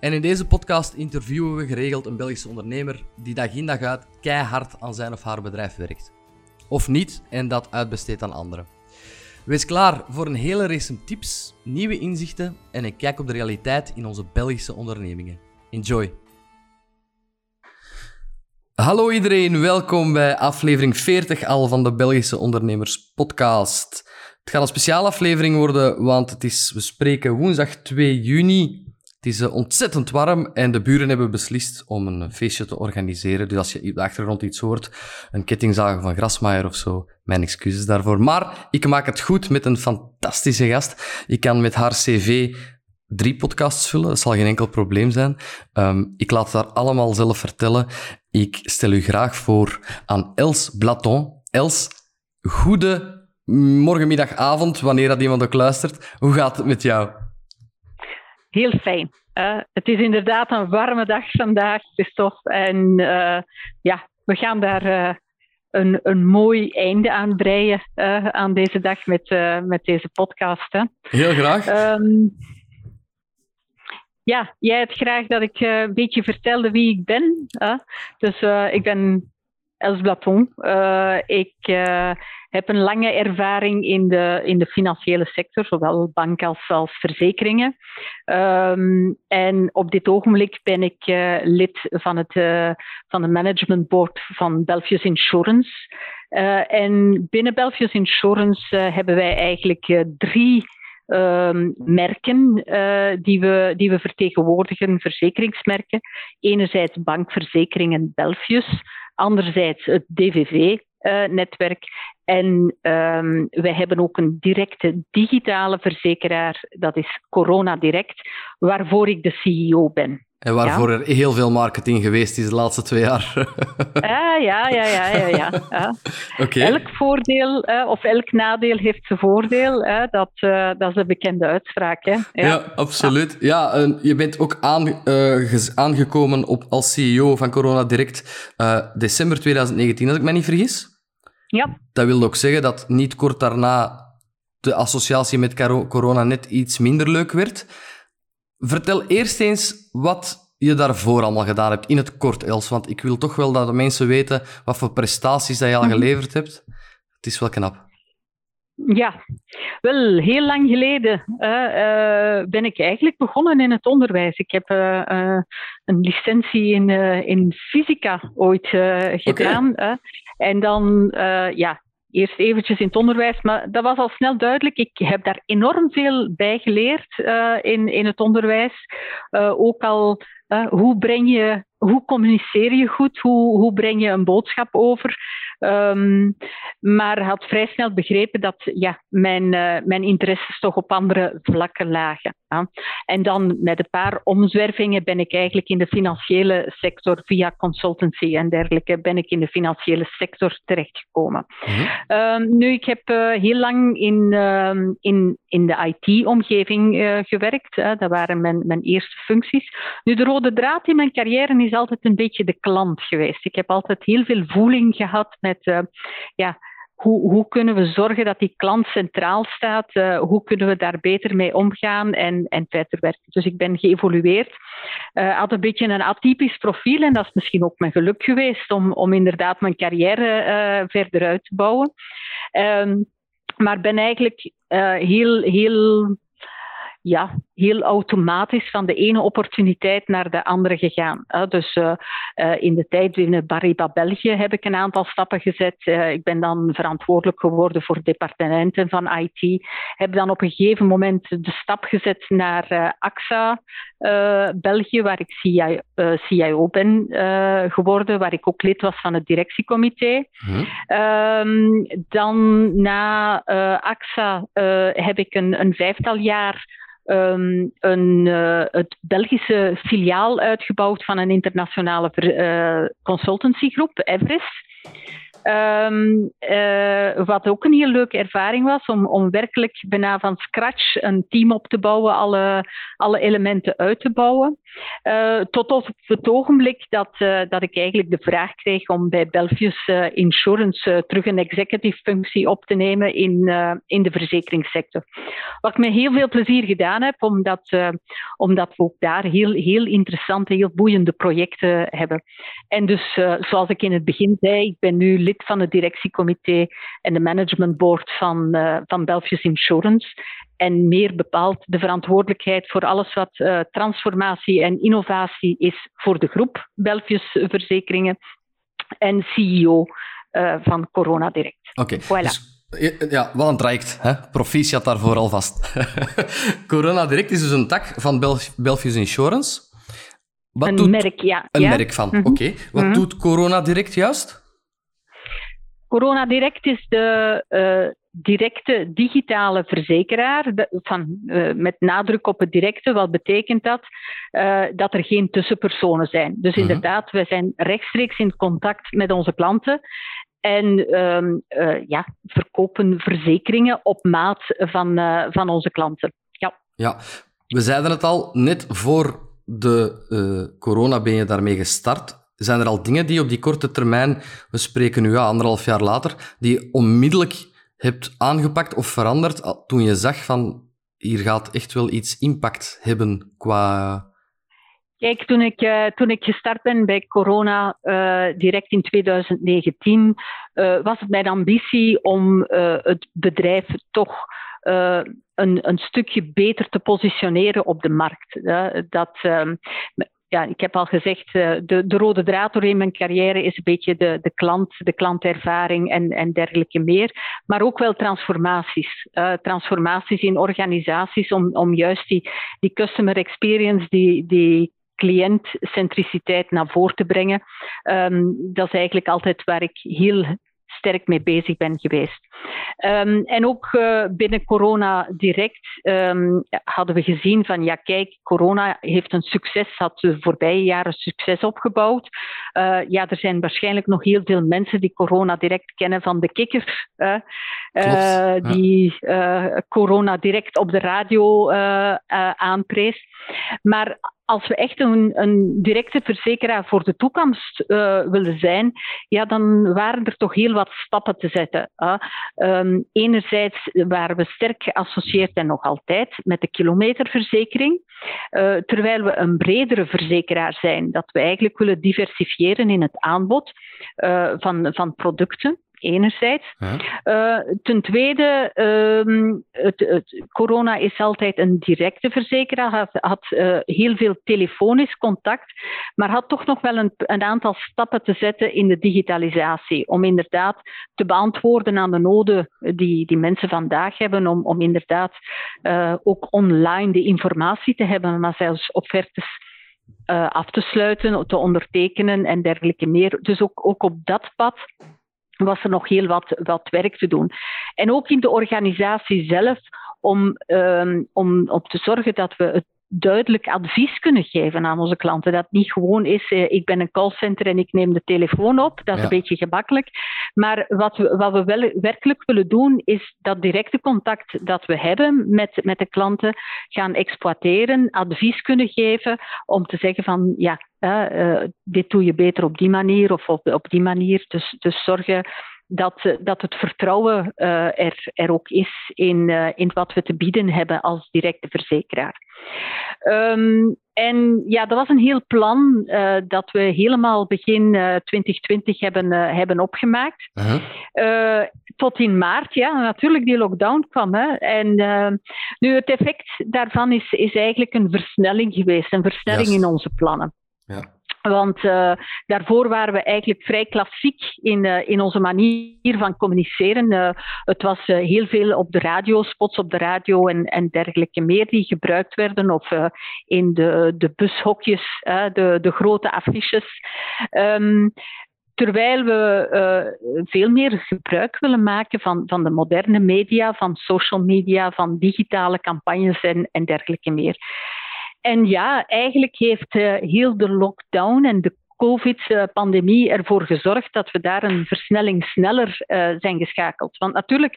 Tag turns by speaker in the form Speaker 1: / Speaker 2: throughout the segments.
Speaker 1: En in deze podcast interviewen we geregeld een Belgische ondernemer die dag in dag uit keihard aan zijn of haar bedrijf werkt. Of niet en dat uitbesteedt aan anderen. Wees klaar voor een hele race tips, nieuwe inzichten en een kijk op de realiteit in onze Belgische ondernemingen. Enjoy! Hallo iedereen, welkom bij aflevering 40 al van de Belgische Ondernemers Podcast. Het gaat een speciale aflevering worden, want het is, we spreken woensdag 2 juni het is eh, ontzettend warm en de buren hebben beslist om een feestje te organiseren. Dus als je op de achtergrond iets hoort, een kettingzagen van Grasmaier of zo, mijn excuses daarvoor. Maar ik maak het goed met een fantastische gast. Ik kan met haar cv drie podcasts vullen, dat zal geen enkel probleem zijn. Um, ik laat het haar allemaal zelf vertellen. Ik stel u graag voor aan Els Blaton. Els, goede morgenmiddag, avond, wanneer dat iemand ook luistert. Hoe gaat het met jou?
Speaker 2: Heel fijn. Uh, het is inderdaad een warme dag vandaag, Christophe. En uh, ja, we gaan daar uh, een, een mooi einde aan breien aan deze dag met, met deze podcast. Hè.
Speaker 1: Heel graag. Um,
Speaker 2: ja, jij hebt graag dat ik een beetje vertelde wie ik ben. Dus ik ben Els Blaton. ik heb een lange ervaring in de, in de financiële sector, zowel bank als, als verzekeringen. Um, en op dit ogenblik ben ik uh, lid van het uh, van de management board van Belfius Insurance. Uh, en binnen Belfius Insurance hebben wij eigenlijk drie um, merken die, we, die we vertegenwoordigen, verzekeringsmerken. Enerzijds bankverzekeringen Belfius, anderzijds het DVV, netwerk. En um, wij hebben ook een directe digitale verzekeraar, dat is Corona Direct, waarvoor ik de CEO ben.
Speaker 1: En waarvoor er heel veel marketing geweest is de laatste twee jaar.
Speaker 2: ja, ja, ja, ja. ja, ja. Elk voordeel of elk nadeel heeft zijn voordeel. Dat, uh, dat is een bekende uitspraak. Hè?
Speaker 1: Ja. absoluut. Ja. ja je bent ook aan, aangekomen op, als CEO van Corona Direct december 2019, als ik me niet vergis.
Speaker 2: Ja.
Speaker 1: Dat wil ook zeggen dat niet kort daarna de associatie met corona net iets minder leuk werd. Vertel eerst eens wat je daarvoor allemaal gedaan hebt, in het kort, Els. Want ik wil toch wel dat de mensen weten wat voor prestaties dat je al mhm. geleverd hebt. Het is wel knap.
Speaker 2: Ja, wel heel lang geleden uh, ben ik eigenlijk begonnen in het onderwijs. Ik heb uh, een licentie in, in fysica ooit gedaan. en dan, ja, eerst eventjes in het onderwijs, maar dat was al snel duidelijk. Ik heb daar enorm veel bij geleerd in, in het onderwijs. ook al hoe breng je hoe communiceer je goed? Hoe, hoe breng je een boodschap over? Um, maar had vrij snel begrepen dat ja, mijn, mijn interesses toch op andere vlakken lagen. En dan met een paar omzwervingen ben ik eigenlijk in de financiële sector via consultancy en dergelijke ben ik in de financiële sector terechtgekomen. Mm um, nu, ik heb uh, heel lang in, uh, in, in de IT-omgeving uh, gewerkt. dat waren mijn, mijn eerste functies. Nu, de rode draad in mijn carrière is is altijd een beetje de klant geweest. Ik heb altijd heel veel voeling gehad met uh, ja, hoe, hoe, kunnen we zorgen dat die klant centraal staat? Uh, hoe kunnen we daar beter mee omgaan en, en verder werken? Dus ik ben geëvolueerd. Uh, had een beetje een atypisch profiel en dat is misschien ook mijn geluk geweest om, om inderdaad mijn carrière uh, verder uit te bouwen. Um, maar ben eigenlijk heel, heel ja, heel automatisch van de ene opportuniteit naar de andere gegaan. Dus uh, in de tijd binnen Bariba België heb ik een aantal stappen gezet. Uh, ik ben dan verantwoordelijk geworden voor departementen van IT. Heb dan op een gegeven moment de stap gezet naar AXA België, waar ik CIO, CIO ben geworden, waar ik ook lid was van het directiecomité. Hm. dan na AXA heb ik een, een vijftal jaar ehm, een, het Belgische filiaal uitgebouwd van een internationale consultancygroep, Everest. Um, uh, wat ook een heel leuke ervaring was, om, om werkelijk bijna van scratch een team op te bouwen, alle, alle elementen uit te bouwen. Uh, tot op het ogenblik dat, uh, dat ik eigenlijk de vraag kreeg om bij Belfius Insurance terug een executive functie op te nemen in, in de verzekeringssector. Wat ik met heel veel plezier gedaan heb, omdat, omdat we ook daar heel, heel interessante, heel boeiende projecten hebben. En dus, zoals ik in het begin zei, ik ben nu lid van het directiecomité en de managementboard van, uh, van Belfius Insurance. En meer bepaald de verantwoordelijkheid voor alles wat uh, transformatie en innovatie is voor de groep Belfius Verzekeringen. En CEO uh, eh, van Corona Direct.
Speaker 1: Oké. Okay. Voilà. Dus... Ja, wat een traject. Hè? Proficiat daarvoor alvast. Corona Direct is dus een tak van Belfius Insurance.
Speaker 2: Wat een doet... merk, ja.
Speaker 1: Een merk van, mm -hmm. oké. Okay. Wat mm -hmm. doet Corona Direct juist?
Speaker 2: Corona Direct is de uh, directe digitale verzekeraar, van, uh, met nadruk op het directe. Wat betekent dat? Uh, dat er geen tussenpersonen zijn. Dus -huh. Mhm. inderdaad, we zijn rechtstreeks in contact met onze klanten. En um, ja, verkopen verzekeringen op maat van, van onze klanten. Ja.
Speaker 1: ja, we zeiden het al, net voor de corona ben je daarmee gestart. Zijn er al dingen die op die korte termijn, we spreken nu ja, anderhalf jaar later, die je onmiddellijk hebt aangepakt of veranderd toen je zag van hier gaat echt wel iets impact hebben qua...
Speaker 2: Kijk, toen ik, uh, toen ik gestart ben bij corona, uh, direct in 2019, uh, eh, was het mijn ambitie om het bedrijf toch een, een stukje beter te positioneren op de markt. dat, ehm, ja, ik heb al gezegd, eh, de, de rode draad door in mijn carrière is een beetje de, de klant, de klantervaring en, en dergelijke meer. Maar ook wel transformaties. Uh, transformaties in organisaties om, om juist die, die customer experience, die, die cliëntcentriciteit naar voren te brengen. Um, dat is eigenlijk altijd waar ik heel sterk mee bezig ben geweest. Um, en ook uh, binnen corona direct um, hadden we gezien van ja kijk, corona heeft een succes, had de voorbije jaren succes opgebouwd. Uh, ja, er zijn waarschijnlijk nog heel veel mensen die corona direct kennen van de kikker, uh, die corona direct op de radio aanprees. Maar als we echt een, een directe verzekeraar voor de toekomst uh, willen zijn, ja, dan waren er toch heel wat stappen te zetten. Uh. Um, enerzijds waren we sterk geassocieerd en nog altijd met de kilometerverzekering, uh, terwijl we een bredere verzekeraar zijn, dat we eigenlijk willen diversifiëren in het aanbod van, van producten enerzijds. Uh, ten tweede, um, het, het, corona is altijd een directe verzekeraar, had, had uh, heel veel telefonisch contact, maar had toch nog wel een, een, aantal stappen te zetten in de digitalisatie, om inderdaad te beantwoorden aan de noden die, die mensen vandaag hebben, om, om inderdaad uh, ook online de informatie te hebben, maar zelfs offertes af te sluiten, te ondertekenen en dergelijke meer. Dus ook, ook op dat pad was er nog heel wat, wat werk te doen. En ook in de organisatie zelf om, um, om op te zorgen dat we het duidelijk advies kunnen geven aan onze klanten. Dat niet gewoon is, eh, ik ben een callcenter en ik neem de telefoon op. Dat is een beetje gemakkelijk. Maar wat we, wat we wel werkelijk willen doen, is dat directe contact dat we hebben met, met de klanten gaan exploiteren, advies kunnen geven om te zeggen van, ja, uh, dit doe je beter op die manier of op, op die manier. Dus, dus zorgen dat, dat het vertrouwen uh, er, er ook is in, uh, in wat we te bieden hebben als directe verzekeraar. Um, en ja, dat was een heel plan uh, dat we helemaal begin 2020 hebben, hebben opgemaakt. -huh. tot in maart, ja, natuurlijk die lockdown kwam. Hè. En nu het effect daarvan is, is eigenlijk een versnelling geweest, een versnelling yes. in onze plannen. Ja. Want uh, daarvoor waren we eigenlijk vrij klassiek in, uh, in onze manier van communiceren. Uh, het was heel veel op de radio, spots op de radio en, en dergelijke meer die gebruikt werden. Of in de, de bushokjes, de, de grote affiches. Um, terwijl we veel meer gebruik willen maken van, van de moderne media, van social media, van digitale campagnes en, en dergelijke meer. En ja, eigenlijk heeft uh, heel de lockdown en de COVID-pandemie ervoor gezorgd dat we daar een versnelling sneller uh, zijn geschakeld. Want natuurlijk,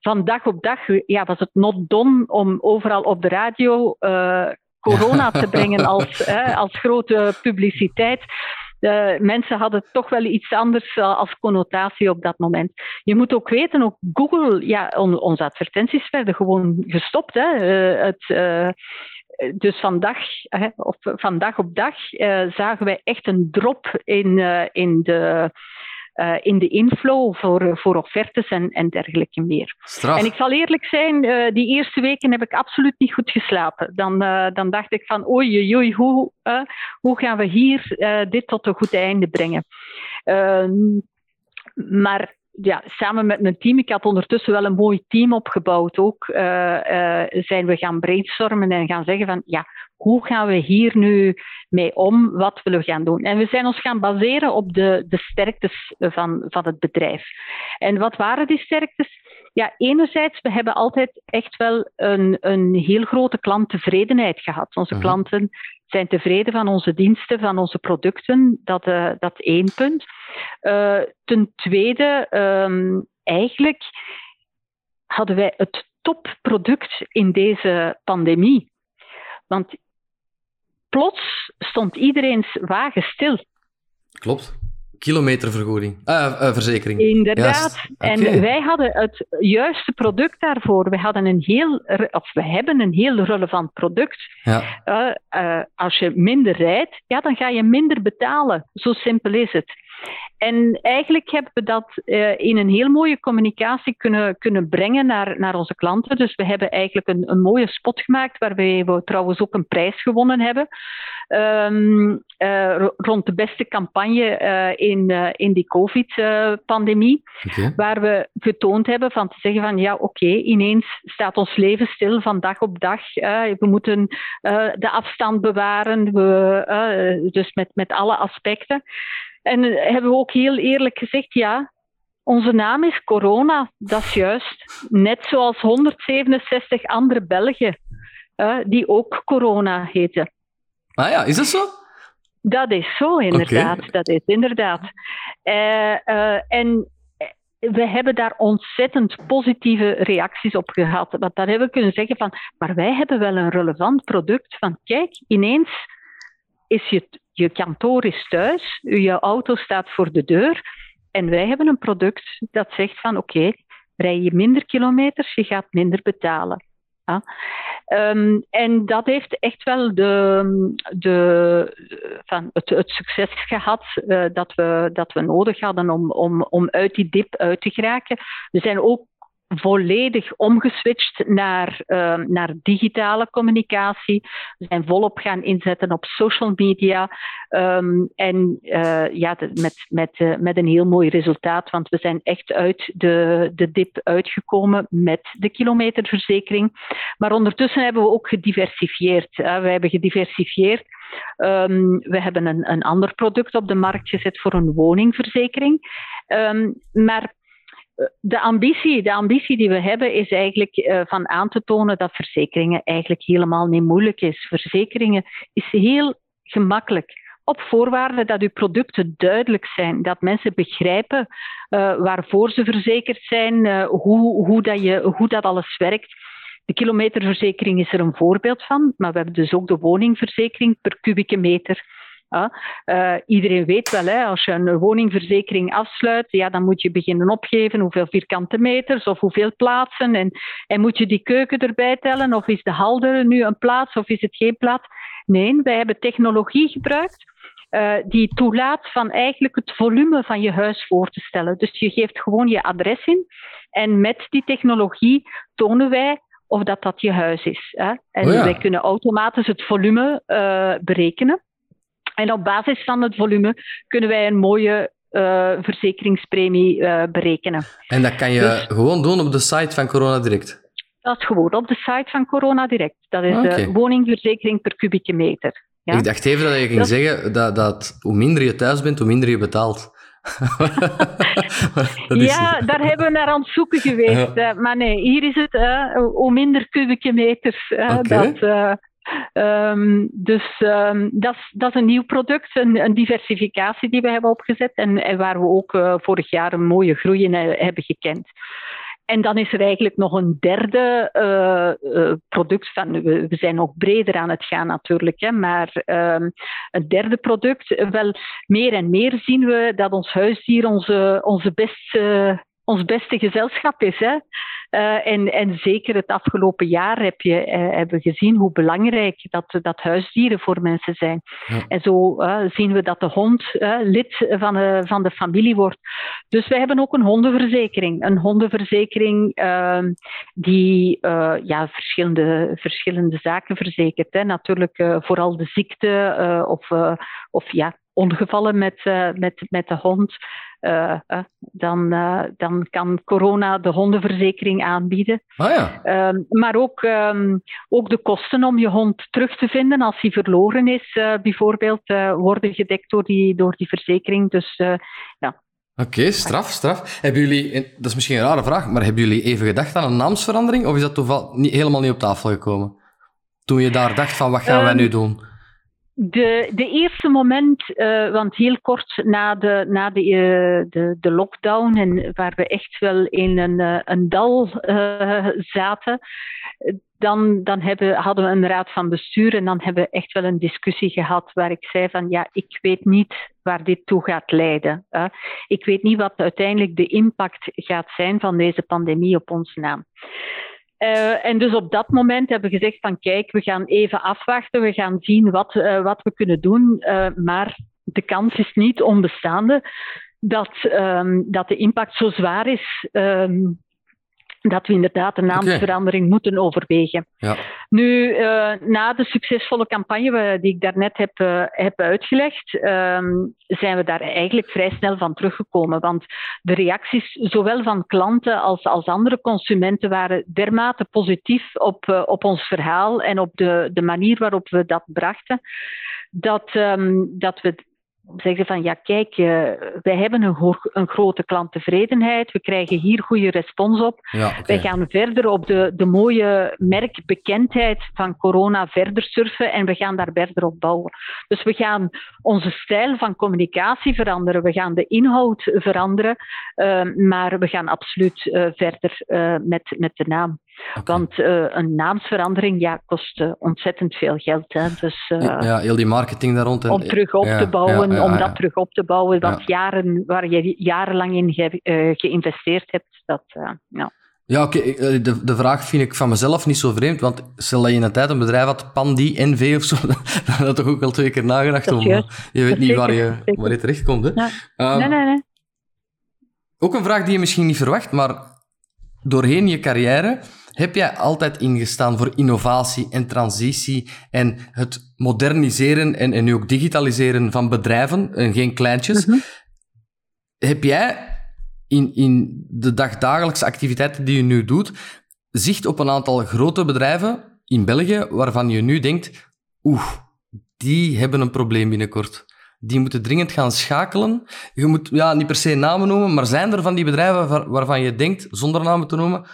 Speaker 2: van dag op dag ja, was het not done om overal op de radio uh, corona te brengen als, als grote publiciteit. Mensen hadden toch wel iets anders als connotatie op dat moment. Je moet ook weten, ook Google, ja, on, onze advertenties werden gewoon gestopt. Hè. het, dus vandaag, of van dag op dag uh, zagen wij echt een drop in, uh, in, de, uh, in de inflow voor, voor offertes en, en dergelijke meer.
Speaker 1: Straf.
Speaker 2: En ik zal eerlijk zijn, die eerste weken heb ik absoluut niet goed geslapen. Dan, dan dacht ik van oei, oei, hoe, hoe gaan we hier dit tot een goed einde brengen? Ehm, maar ja, samen met mijn team, ik had ondertussen wel een mooi team opgebouwd ook, uh, uh, zijn we gaan brainstormen en gaan zeggen van, ja, hoe gaan we hier nu mee om? Wat willen we gaan doen? En we zijn ons gaan baseren op de, de sterktes van, van het bedrijf. En wat waren die sterktes? Ja, enerzijds, we hebben altijd echt wel een, een heel grote klanttevredenheid gehad. Onze mhm. klanten zijn tevreden van onze diensten, van onze producten. Dat, uh, dat één punt. Uh, ten tweede, um, eigenlijk hadden wij het topproduct in deze pandemie. Want plots stond iedereen's wagen stil.
Speaker 1: Klopt kilometervergoeding, uh, uh, verzekering.
Speaker 2: Inderdaad. En wij hadden het juiste product daarvoor. We, hadden een heel, of we hebben een heel relevant product. Ja. Uh, als je minder rijdt, ja, dan ga je minder betalen. Zo simpel is het. En eigenlijk hebben we dat uh, in een heel mooie communicatie kunnen, kunnen brengen naar, naar onze klanten. Dus we hebben eigenlijk een, een mooie spot gemaakt, waarbij we trouwens ook een prijs gewonnen hebben. Um, uh, rond de beste campagne uh, in, in die COVID-pandemie. Okay. Waar we getoond hebben van te zeggen van ja, oké, okay, ineens staat ons leven stil van dag op dag. we moeten de afstand bewaren, we, dus met, met alle aspecten. En hebben we ook heel eerlijk gezegd, ja, onze naam is corona, dat is juist. Net zoals 167 andere Belgen, uh, die ook corona heten.
Speaker 1: Ah ja, is dat zo?
Speaker 2: Dat is zo, inderdaad. Okay. Dat is inderdaad. Uh, uh, en we hebben daar ontzettend positieve reacties op gehad. Want dan hebben we kunnen zeggen van, maar wij hebben wel een relevant product. Van kijk, ineens is je je kantoor is thuis, je auto staat voor de deur en wij hebben een product dat zegt van oké, rij je minder kilometers, je gaat minder betalen. Ja. Um, en dat heeft echt wel de, de, van het, succes gehad uh, dat, we, dat we nodig hadden om, om, om uit die dip uit te geraken. We zijn ook volledig omgeswitcht naar, uh, naar digitale communicatie. We zijn volop gaan inzetten op social media. Um, en uh, ja, met, met, uh, met een heel mooi resultaat, want we zijn echt uit de, de dip uitgekomen met de kilometerverzekering. Maar ondertussen hebben we ook gediversifieerd. we hebben gediversifieerd. Um, we hebben een, een ander product op de markt gezet voor een woningverzekering. Um, maar de ambitie, de ambitie die we hebben is eigenlijk uh, van aan te tonen dat verzekeringen eigenlijk helemaal niet moeilijk is. Verzekeringen is heel gemakkelijk. Op voorwaarde dat uw producten duidelijk zijn, dat mensen begrijpen uh, waarvoor ze verzekerd zijn, uh, hoe, hoe, dat je, hoe dat alles werkt. De kilometerverzekering is er een voorbeeld van, maar we hebben dus ook de woningverzekering per kubieke meter. Uh, iedereen weet wel, hè, als je een woningverzekering afsluit, ja, dan moet je beginnen opgeven hoeveel vierkante meters of hoeveel plaatsen. En, en moet je die keuken erbij tellen? Of is de halder nu een plaats of is het geen plaats? Nee, wij hebben technologie gebruikt. Uh, die toelaat van eigenlijk het volume van je huis voor te stellen. Dus je geeft gewoon je adres in en met die technologie tonen wij of dat dat je huis is. Hè? En oh ja. wij kunnen automatisch het volume uh, berekenen. En op basis van het volume kunnen wij een mooie uh, verzekeringspremie uh, berekenen.
Speaker 1: En dat kan je dus, gewoon doen op de site van Corona Direct?
Speaker 2: Dat is gewoon op de site van Corona Direct. Dat is okay. de woningverzekering per kubieke meter.
Speaker 1: Ja? Ik dacht even dat je ging dat... zeggen dat, dat hoe minder je thuis bent, hoe minder je betaalt.
Speaker 2: ja, daar hebben we naar aan het zoeken geweest. maar nee, hier is het hoe minder kubieke meters. dat, Um, dus um, dat, is een nieuw product, een, een, diversificatie die we hebben opgezet en, waar we ook uh, vorig jaar een mooie groei in hebben gekend. En dan is er eigenlijk nog een derde uh, product. Van, we, zijn ook breder aan het gaan natuurlijk, hè, maar um, een derde product. Wel, meer en meer zien we dat ons huisdier onze, onze beste ons beste gezelschap is. Hè? Uh, en, en zeker het afgelopen jaar heb je, uh, hebben we gezien hoe belangrijk dat, dat huisdieren voor mensen zijn. Ja. En zo uh, zien we dat de hond lid van de, van de familie wordt. Dus we hebben ook een hondenverzekering. Een hondenverzekering ehm, die ja, verschillende, verschillende zaken verzekert. Hè. Natuurlijk vooral de ziekte of, of ja, ongevallen met, met, met de hond. Uh, uh, dan, dan kan corona de hondenverzekering aanbieden.
Speaker 1: Ah, ja.
Speaker 2: Ehm, maar ook, um, ook de kosten om je hond terug te vinden als hij verloren is, bijvoorbeeld, worden gedekt door die, door die verzekering. Dus ja.
Speaker 1: Oké, okay, straf, straf. Hebben jullie, dat is misschien een rare vraag, maar hebben jullie even gedacht aan een naamsverandering? Of is dat toevallig niet, helemaal niet op tafel gekomen? Toen je daar dacht van, wat gaan wij nu doen?
Speaker 2: De, de eerste moment, uh, want heel kort na de, na de, uh, de, de lockdown, en waar we echt wel in een, uh, een dal zaten, dan, dan hebben, hadden we een raad van bestuur en dan hebben we echt wel een discussie gehad waar ik zei van ja, ik weet niet waar dit toe gaat leiden. ik weet niet wat uiteindelijk de impact gaat zijn van deze pandemie op ons naam. Uh, en dus op dat moment hebben we gezegd van kijk, we gaan even afwachten, we gaan zien wat, uh, wat we kunnen doen, uh, maar de kans is niet onbestaande dat, um, dat de impact zo zwaar is. Um, dat we inderdaad een naamsverandering okay. moeten overwegen.
Speaker 1: Ja.
Speaker 2: Nu, uh, na de succesvolle campagne die ik daarnet heb, uh, heb uitgelegd, um, zijn we daar eigenlijk vrij snel van teruggekomen. Want de reacties, zowel van klanten als, als andere consumenten, waren dermate positief op, uh, op ons verhaal en op de, de manier waarop we dat brachten, dat, um, dat we zeggen van ja, kijk, uh, wij hebben een, een, grote klanttevredenheid, we krijgen hier goede respons op.
Speaker 1: Ja, okay.
Speaker 2: Wij gaan verder op de, de mooie merkbekendheid van corona verder surfen en we gaan daar verder op bouwen. Dus we gaan onze stijl van communicatie veranderen, we gaan de inhoud veranderen, uh, maar we gaan absoluut uh, verder met, met de naam. Okay. Want uh, een naamsverandering ja, kost uh, ontzettend veel geld. Hè. Dus, uh,
Speaker 1: ja, heel die marketing daar rond. En,
Speaker 2: om terug op
Speaker 1: ja,
Speaker 2: te bouwen,
Speaker 1: ja,
Speaker 2: om dat terug op te bouwen. Dat jaren, waar je jarenlang in ge, geïnvesteerd hebt. Dat, ja.
Speaker 1: Ja, oké. Okay. De, de vraag vind ik van mezelf niet zo vreemd, want stel dat je in een tijd een bedrijf had, Pandi, NV of zo, dan had je toch ook al twee keer nagedacht om... Je weet niet zeker, waar, je, waar je terechtkomt, hè?
Speaker 2: Um, nee, nee, nee.
Speaker 1: Ook een vraag die je misschien niet verwacht, maar doorheen je carrière heb jij altijd ingestaan voor innovatie en transitie en het moderniseren en, en nu ook digitaliseren van bedrijven, en geen kleintjes. Mm -hmm. Heb jij in, in de dagdagelijkse activiteiten die je nu doet, zicht op een aantal grote bedrijven in België waarvan je nu denkt, oeh, die hebben een probleem binnenkort. Die moeten dringend gaan schakelen. Je moet ja, niet per se namen noemen, maar zijn er van die bedrijven waarvan je denkt, zonder namen te noemen,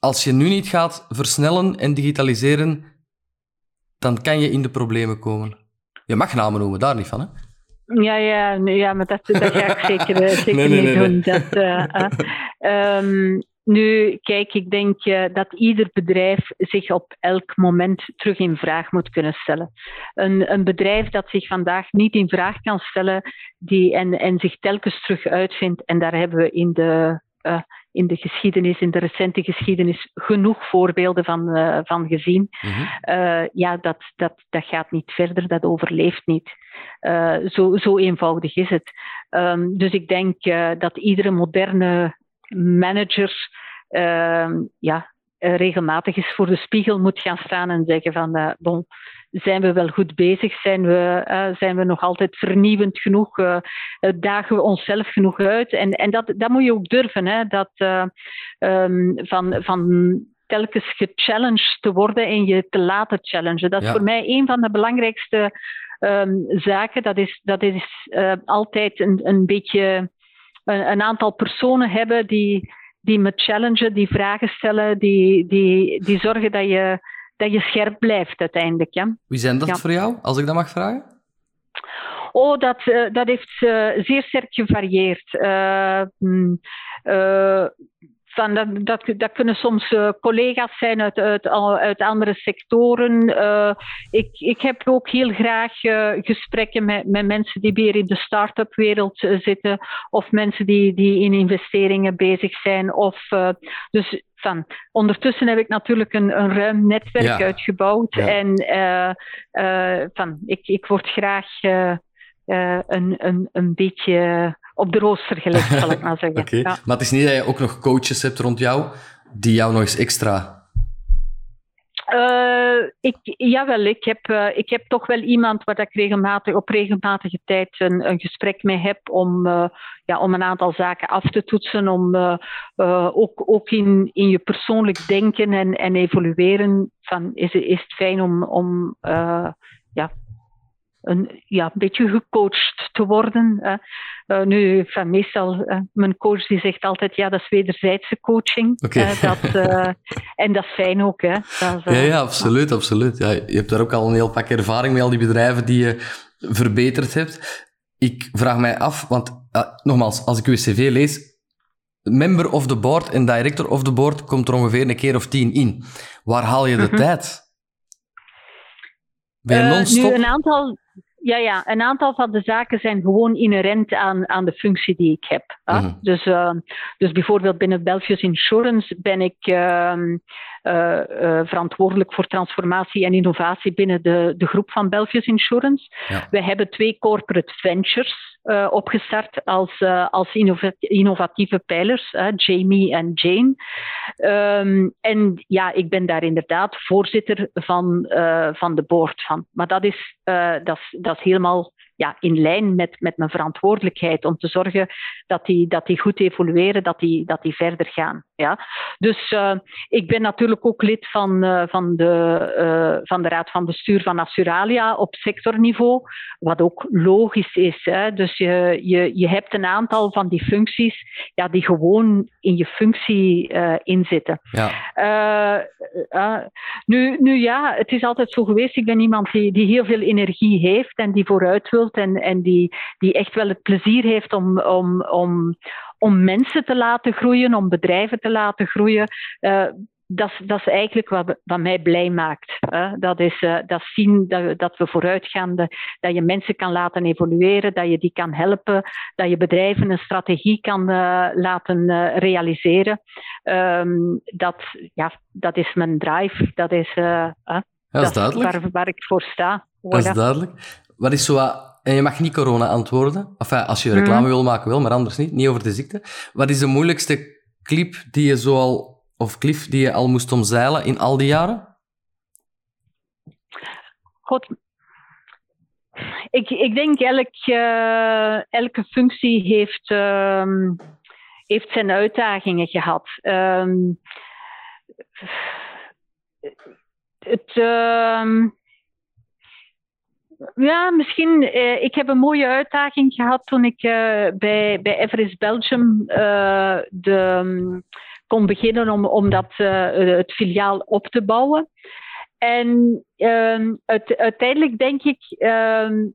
Speaker 1: als je nu niet gaat versnellen en digitaliseren, dan kan je in de problemen komen. Je mag namen noemen, daar niet van, hè?
Speaker 2: Ja, ja, ja maar dat, dat ga ik zeker, zeker nee, nee, niet doen. Dat, uh, uh, um, nu, kijk, ik denk uh, dat ieder bedrijf zich op elk moment terug in vraag moet kunnen stellen. Een, een bedrijf dat zich vandaag niet in vraag kan stellen die, en, en zich telkens terug uitvindt, en daar hebben we in de uh, in de geschiedenis, in de recente geschiedenis, genoeg voorbeelden van, uh, van gezien. Mm-hmm. Uh, ja, dat, dat, dat gaat niet verder, dat overleeft niet. Uh, zo, zo eenvoudig is het. Um, dus ik denk dat iedere moderne manager ehm, ja, regelmatig eens voor de spiegel moet gaan staan en zeggen van, bon, zijn we wel goed bezig? Zijn we, uh, zijn we nog altijd vernieuwend genoeg? Uh, dagen we onszelf genoeg uit? En, en dat, dat moet je ook durven. Hè? Dat, uh, um, van, van telkens gechallenged te worden en je te laten challengen. Dat is ja. voor mij een van de belangrijkste um, zaken. Dat is, dat is altijd een, een beetje een, een, aantal personen hebben die, die me challengen, die vragen stellen, die, die, die zorgen dat je, dat je scherp blijft uiteindelijk. Ja.
Speaker 1: Wie zijn dat voor jou, als ik dat mag vragen?
Speaker 2: Oh, dat, uh, dat heeft uh, zeer sterk gevarieerd. Uh, van dat, dat, dat kunnen soms uh, collega's zijn uit, uit, uit andere sectoren. Uh, ik, ik heb ook heel graag uh, gesprekken met, met mensen die weer in de start-up wereld zitten, of mensen die, die in investeringen bezig zijn. Of, dus van, ondertussen heb ik natuurlijk een, een ruim netwerk ja. uitgebouwd. Ja. En van, ik, ik word graag een, een, een beetje op de rooster gelegd, zal ik maar zeggen.
Speaker 1: okay. ja. Maar het is niet dat je ook nog coaches hebt rond jou, die jou nog eens extra...
Speaker 2: Uh, ik, jawel, ik heb, uh, ik heb toch wel iemand waar ik regelmatig, op regelmatige tijd een, een gesprek mee heb om, uh, ja, om een aantal zaken af te toetsen, om ook, ook in, in je persoonlijk denken en, en evolueren van is, is het fijn om, om ja, een, ja, een beetje gecoacht te worden. Hè. Uh, nu, van meestal, uh, mijn coach die zegt altijd, ja, dat is wederzijdse coaching.
Speaker 1: Okay.
Speaker 2: Uh, dat, en dat is fijn ook. Hè. Dat
Speaker 1: is, ja, ja, absoluut. absoluut. Ja, je hebt daar ook al een heel pak ervaring met al die bedrijven die je verbeterd hebt. Ik vraag mij af, want nogmaals, als ik uw cv lees, member of the board en director of the board komt er ongeveer een keer of tien in. Waar haal je de -hmm. tijd? Ben je non-stop?
Speaker 2: nu, een aantal ja, ja, een aantal van de zaken zijn gewoon inherent aan, aan de functie die ik heb. Mm. Dus, uh, dus bijvoorbeeld binnen Belfius Insurance ben ik uh, uh, verantwoordelijk voor transformatie en innovatie binnen de, de groep van Belfius Insurance. Ja. We hebben twee corporate ventures uh, opgestart als, uh, als innovatieve pijlers, Jamie en Jane. Um, en ja, ik ben daar inderdaad voorzitter van, van de board van. Maar dat is, dat is, dat is helemaal ja, in lijn met, met mijn verantwoordelijkheid om te zorgen dat die, dat die goed evolueren, dat die, dat die verder gaan. Ja? Dus uh, ik ben natuurlijk ook lid van, uh, van, de, uh, van de Raad van Bestuur van Assuralia op sectorniveau, wat ook logisch is. Hè? Dus je, je, je hebt een aantal van die functies ja, die gewoon in je functie inzitten.
Speaker 1: Ja.
Speaker 2: nu, nu ja, het is altijd zo geweest, ik ben iemand die, die heel veel energie heeft en die vooruit wil en, en die, die echt wel het plezier heeft om, om, om, om mensen te laten groeien, om bedrijven te laten groeien. Uh, dat, dat is eigenlijk wat, wat mij blij maakt. Hè. Dat is uh, dat zien dat, dat we vooruit gaan, de, dat je mensen kan laten evolueren, dat je die kan helpen, dat je bedrijven een strategie kan uh, laten realiseren. Um, dat, ja, dat is mijn drive. Dat is,
Speaker 1: dat.
Speaker 2: Waar, waar ik voor sta.
Speaker 1: Dat is duidelijk. Wat is zo en je mag niet corona antwoorden. Enfin, als je reclame wil maken, wel, maar anders niet. Niet over de ziekte. Wat is de moeilijkste clip die je zo al, of cliff die je al moest omzeilen in al die jaren?
Speaker 2: God. Ik, ik denk elk, uh, elke functie heeft, uh, heeft zijn uitdagingen gehad. Uh, het, ehm, ja, misschien. Eh, ik heb een mooie uitdaging gehad toen ik uh, bij, bij Everest Belgium uh, de, um, kon beginnen om, om dat, het filiaal op te bouwen. En ehm, uit, uiteindelijk denk ik ehm,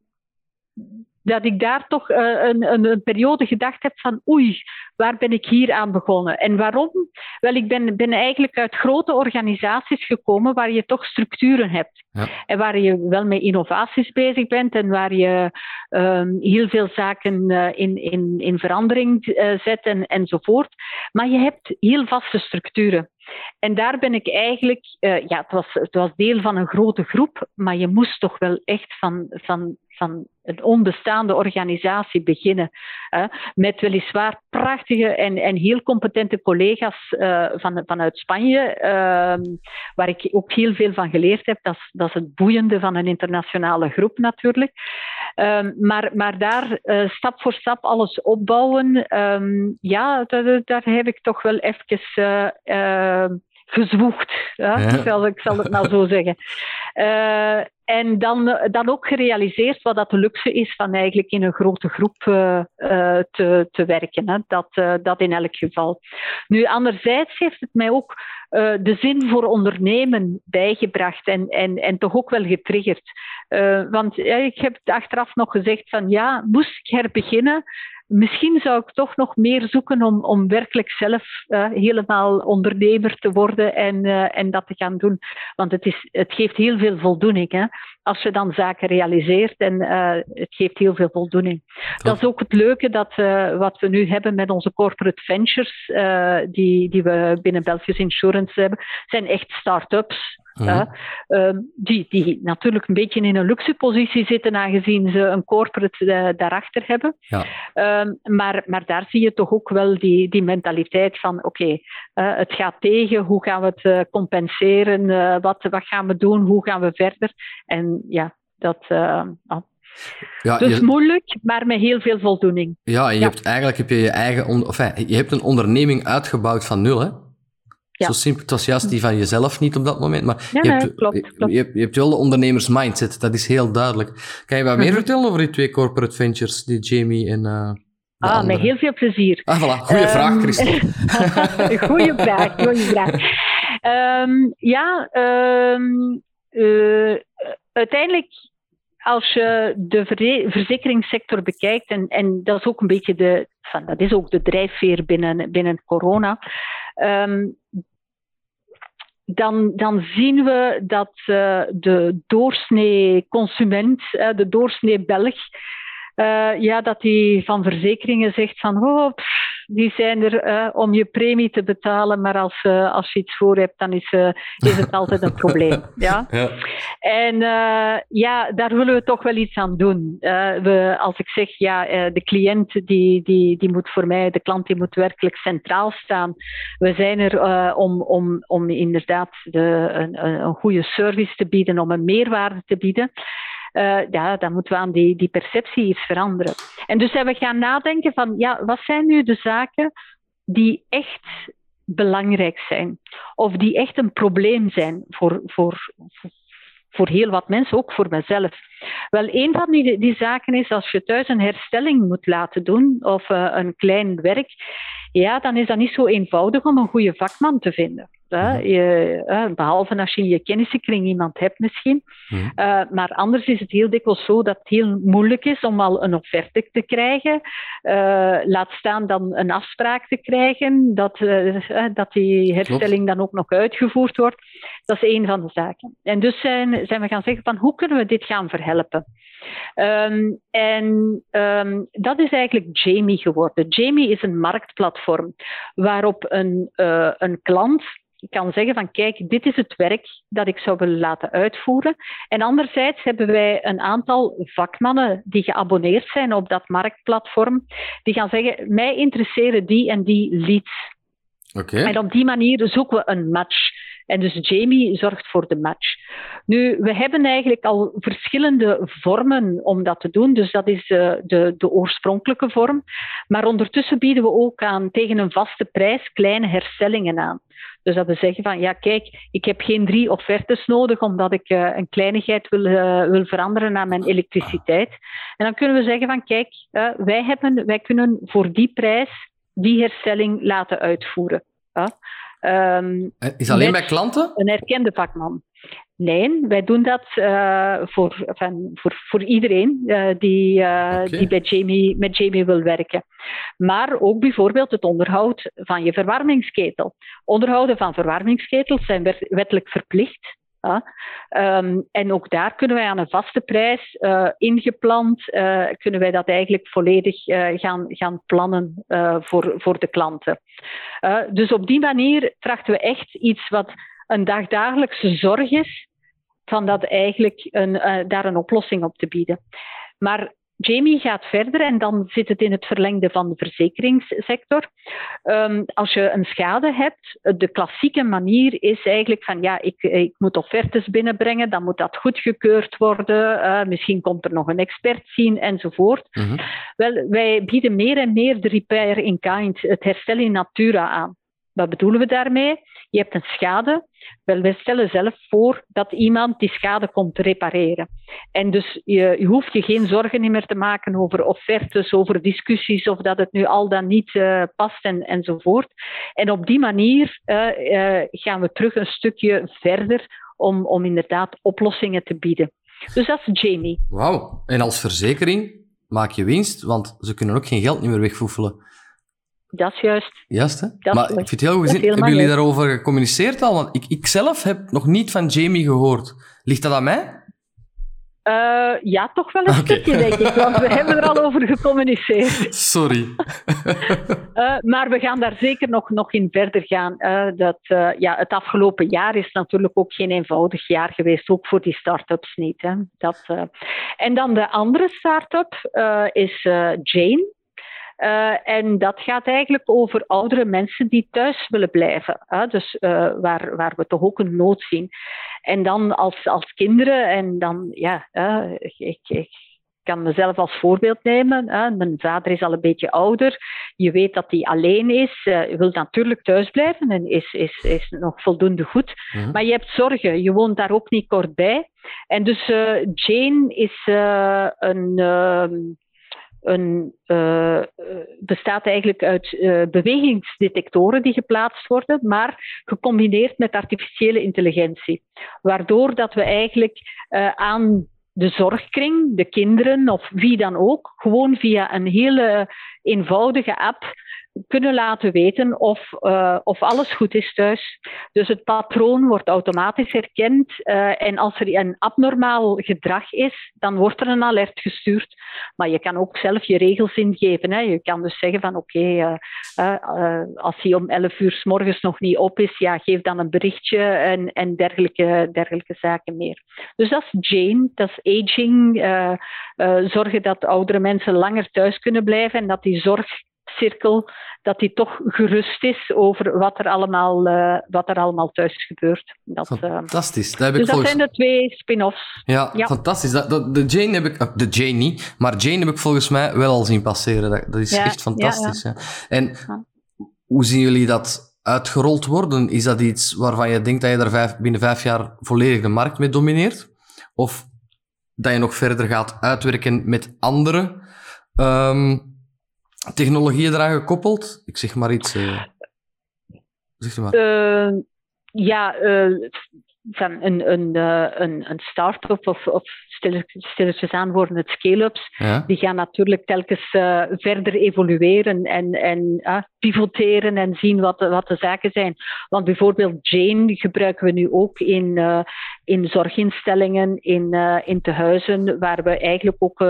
Speaker 2: dat ik daar toch een, een, een, periode gedacht heb van oei, waar ben ik hier aan begonnen? En waarom? Wel, ik ben, ben eigenlijk uit grote organisaties gekomen waar je toch structuren hebt. Ja. En waar je wel met innovaties bezig bent en waar je um, heel veel zaken uh, in, in, in verandering uh, zet en, enzovoort. Maar je hebt heel vaste structuren. En daar ben ik eigenlijk, uh, ja, het was, het was deel van een grote groep, maar je moest toch wel echt van, van, van een onbestaande organisatie beginnen. Uh, met weliswaar prachtige en, en heel competente collega's uh, van, vanuit Spanje, uh, waar ik ook heel veel van geleerd heb. Dat is, dat is het boeiende van een internationale groep natuurlijk. Ehm, maar, maar daar uh, stap voor stap alles opbouwen, um, ja, daar, daar heb ik toch wel even gezwoegd. Ja? Ik, zal, ik zal het maar zo zeggen. Uh, en dan, dan ook gerealiseerd wat dat de luxe is van eigenlijk in een grote groep uh, uh, te, te werken. Hè. Dat, dat in elk geval. Nu, anderzijds heeft het mij ook de zin voor ondernemen bijgebracht en, en, en toch ook wel getriggerd. want ik heb achteraf nog gezegd van ja, moest ik herbeginnen, misschien zou ik toch nog meer zoeken om, om werkelijk zelf uh, helemaal ondernemer te worden en, uh, en dat te gaan doen. Want het, is, het geeft heel veel voldoening. Hè? Als je dan zaken realiseert en uh, het geeft heel veel voldoening. Dat is ook het leuke dat wat we nu hebben met onze corporate ventures, die, die we binnen Belgisch Insurance hebben, zijn echt start-ups. Ehm, die, die natuurlijk een beetje in een luxe positie zitten, aangezien ze een corporate uh, daarachter hebben. Ja. Ehm, maar, maar daar zie je toch ook wel die, die mentaliteit van: oké, okay, uh, het gaat tegen, hoe gaan we het uh, compenseren? wat, wat gaan we doen? Hoe gaan we verder? En ja, dat. Oh. Ja, dus je... moeilijk, maar met heel veel voldoening.
Speaker 1: Ja, en je hebt eigenlijk heb je, je eigen on... enfin, je hebt een onderneming uitgebouwd van nul, hè? Ja. Zo simpel, het was juist die van jezelf niet op dat moment, maar je, hebt, klopt, klopt. Je, hebt, je, hebt, wel de ondernemers-mindset, dat is heel duidelijk. Kan je wat meer mhm. vertellen over die twee corporate ventures, die Jamie en... Uh,
Speaker 2: ah, met heel veel plezier.
Speaker 1: Ah, voilà. Goeie um, vraag, Christel.
Speaker 2: goeie vraag, goeie vraag. Um, ja, um, uh, uiteindelijk als je de verzekeringssector bekijkt, en, en dat is ook een beetje de, van, dat is ook de drijfveer binnen, binnen corona, um, dan, dan zien we dat uh, de doorsnee consument, uh, de doorsnee Belg, uh, ja, dat die van verzekeringen zegt van oh, die zijn er uh, om je premie te betalen, maar als, uh, als je iets voor hebt, dan is, uh, is het altijd een probleem. Ja? ja. En ja, daar willen we toch wel iets aan doen. we, als ik zeg, ja, de cliënt die, die, die moet voor mij, de klant die moet werkelijk centraal staan. We zijn er om, om, om inderdaad de, een, een goede service te bieden, om een meerwaarde te bieden uh, ja, dan moeten we aan die, die perceptie iets veranderen. En dus hebben we gaan nadenken van, ja, wat zijn nu de zaken die echt belangrijk zijn? Of die echt een probleem zijn voor, voor, voor heel wat mensen, ook voor mezelf. Wel, een van die, die zaken is als je thuis een herstelling moet laten doen of uh, een klein werk, ja, dan is dat niet zo eenvoudig om een goede vakman te vinden. Mhm. Je, behalve als je in je kennissenkring iemand hebt misschien. Mhm. Uh, maar anders is het heel dikwijls zo dat het heel moeilijk is om al een offerte te krijgen. Uh, laat staan dan een afspraak te krijgen, dat, uh, dat die herstelling dan ook nog uitgevoerd wordt. Dat is één van de zaken. En dus zijn, zijn we gaan zeggen van hoe kunnen we dit gaan verhelpen? Um, en um, dat is eigenlijk Jamie geworden. Jamie is een marktplatform waarop een, een klant kan zeggen van kijk, dit is het werk dat ik zou willen laten uitvoeren. En anderzijds hebben wij een aantal vakmannen die geabonneerd zijn op dat marktplatform, die gaan zeggen, mij interesseren die en die leads. Okay. En op die manier zoeken we een match. En dus Jamie zorgt voor de match. Nu, we hebben eigenlijk al verschillende vormen om dat te doen. Dus dat is de, de, de oorspronkelijke vorm. Maar ondertussen bieden we ook aan tegen een vaste prijs kleine herstellingen aan. Dus dat we zeggen van, ja kijk, ik heb geen drie offertes nodig omdat ik uh, een kleinigheid wil, uh, wil veranderen aan mijn elektriciteit. En dan kunnen we zeggen van, kijk, wij, hebben, wij kunnen voor die prijs die herstelling laten uitvoeren.
Speaker 1: Um, is alleen bij klanten?
Speaker 2: Een erkende vakman. Nee, wij doen dat uh, voor, van, voor, voor iedereen uh, die, uh, okay. die bij Jamie, met Jamie wil werken. Maar ook bijvoorbeeld het onderhoud van je verwarmingsketel. Onderhouden van verwarmingsketels zijn wettelijk verplicht. Um, en ook daar kunnen wij aan een vaste prijs ingepland, kunnen wij dat eigenlijk volledig gaan, gaan plannen voor, voor de klanten. dus op die manier trachten we echt iets wat een dagdagelijkse zorg is, van dat eigenlijk een, uh, daar een oplossing op te bieden. Maar Jamie gaat verder en dan zit het in het verlengde van de verzekeringssector. Um, als je een schade hebt, de klassieke manier is eigenlijk van ja, ik, ik moet offertes binnenbrengen, dan moet dat goedgekeurd worden, uh, misschien komt er nog een expert zien enzovoort. Mm -hmm. Wel, wij bieden meer en meer de repair in kind, het herstel in natura aan. Wat bedoelen we daarmee? Je hebt een schade. Wel, wij stellen zelf voor dat iemand die schade komt repareren. En dus je, hoeft je geen zorgen meer te maken over offertes, over discussies, of dat het nu al dan niet uh, past en, enzovoort. En op die manier uh, uh, gaan we terug een stukje verder om, om inderdaad oplossingen te bieden. Dus dat is Jamie.
Speaker 1: Wauw. En als verzekering maak je winst, want ze kunnen ook geen geld meer wegvoefelen.
Speaker 2: Dat is juist.
Speaker 1: Juist, hè? Dat maar ik vind het heel goed. Hebben jullie daarover gecommuniceerd al? Want ik, ik zelf heb nog niet van Jamie gehoord. Ligt dat aan mij?
Speaker 2: Uh, ja, toch wel een okay. stukje, denk ik. Want we hebben er al over gecommuniceerd.
Speaker 1: Sorry.
Speaker 2: uh, maar we gaan daar zeker nog, nog in verder gaan. Uh, dat, ja, het afgelopen jaar is natuurlijk ook geen eenvoudig jaar geweest. Ook voor die start-ups niet. Hè. Dat, en dan de andere start-up is Jane. Uh, en dat gaat eigenlijk over oudere mensen die thuis willen blijven. Hè? Dus uh, waar, waar we toch ook een nood zien. En dan als, als kinderen, en dan, ja, uh, ik, ik kan mezelf als voorbeeld nemen. Mijn vader is al een beetje ouder. Je weet dat hij alleen is. Je wil natuurlijk thuis blijven en is, is, is nog voldoende goed. Mhm. Maar je hebt zorgen. Je woont daar ook niet kort bij. En dus Jane is een ehm, een, uh, bestaat eigenlijk uit uh, bewegingsdetectoren die geplaatst worden, maar gecombineerd met artificiële intelligentie. Waardoor dat we eigenlijk uh, aan de zorgkring, de kinderen of wie dan ook, gewoon via een hele eenvoudige app kunnen laten weten of, uh, of alles goed is thuis. Dus het patroon wordt automatisch herkend uh, en als er een abnormaal gedrag is, dan wordt er een alert gestuurd. Maar je kan ook zelf je regels ingeven. Hè. Je kan dus zeggen van oké, uh, als hij om 11 uur s morgens nog niet op is, ja, geef dan een berichtje en, en dergelijke, dergelijke zaken meer. Dus dat is Jane, dat is aging, zorgen dat oudere mensen langer thuis kunnen blijven en dat die zorg cirkel, dat die toch gerust is over wat er allemaal, uh, wat er allemaal thuis gebeurt. Dat,
Speaker 1: uh, fantastisch.
Speaker 2: Dat heb ik dus volgens... dat zijn de twee spin-offs.
Speaker 1: Ja, ja. fantastisch. Dat, de Jane heb ik... De Jane niet, maar Jane heb ik volgens mij wel al zien passeren. Dat, dat is ja, echt fantastisch. Ja, en hoe zien jullie dat uitgerold worden? Is dat iets waarvan je denkt dat je daar vijf, binnen vijf jaar volledig de markt mee domineert? Of dat je nog verder gaat uitwerken met andere um, technologieën eraan gekoppeld? Ik zeg maar iets. Uh, zeg maar.
Speaker 2: Uh, ja, uh, van een, een, een, een start-up of, of stilletjes aan worden het scale-ups. Ja. Die gaan natuurlijk telkens verder evolueren en, en pivoteren en zien wat, wat de zaken zijn. Want bijvoorbeeld Jane gebruiken we nu ook in, in zorginstellingen, in, in tehuizen, waar we eigenlijk ook,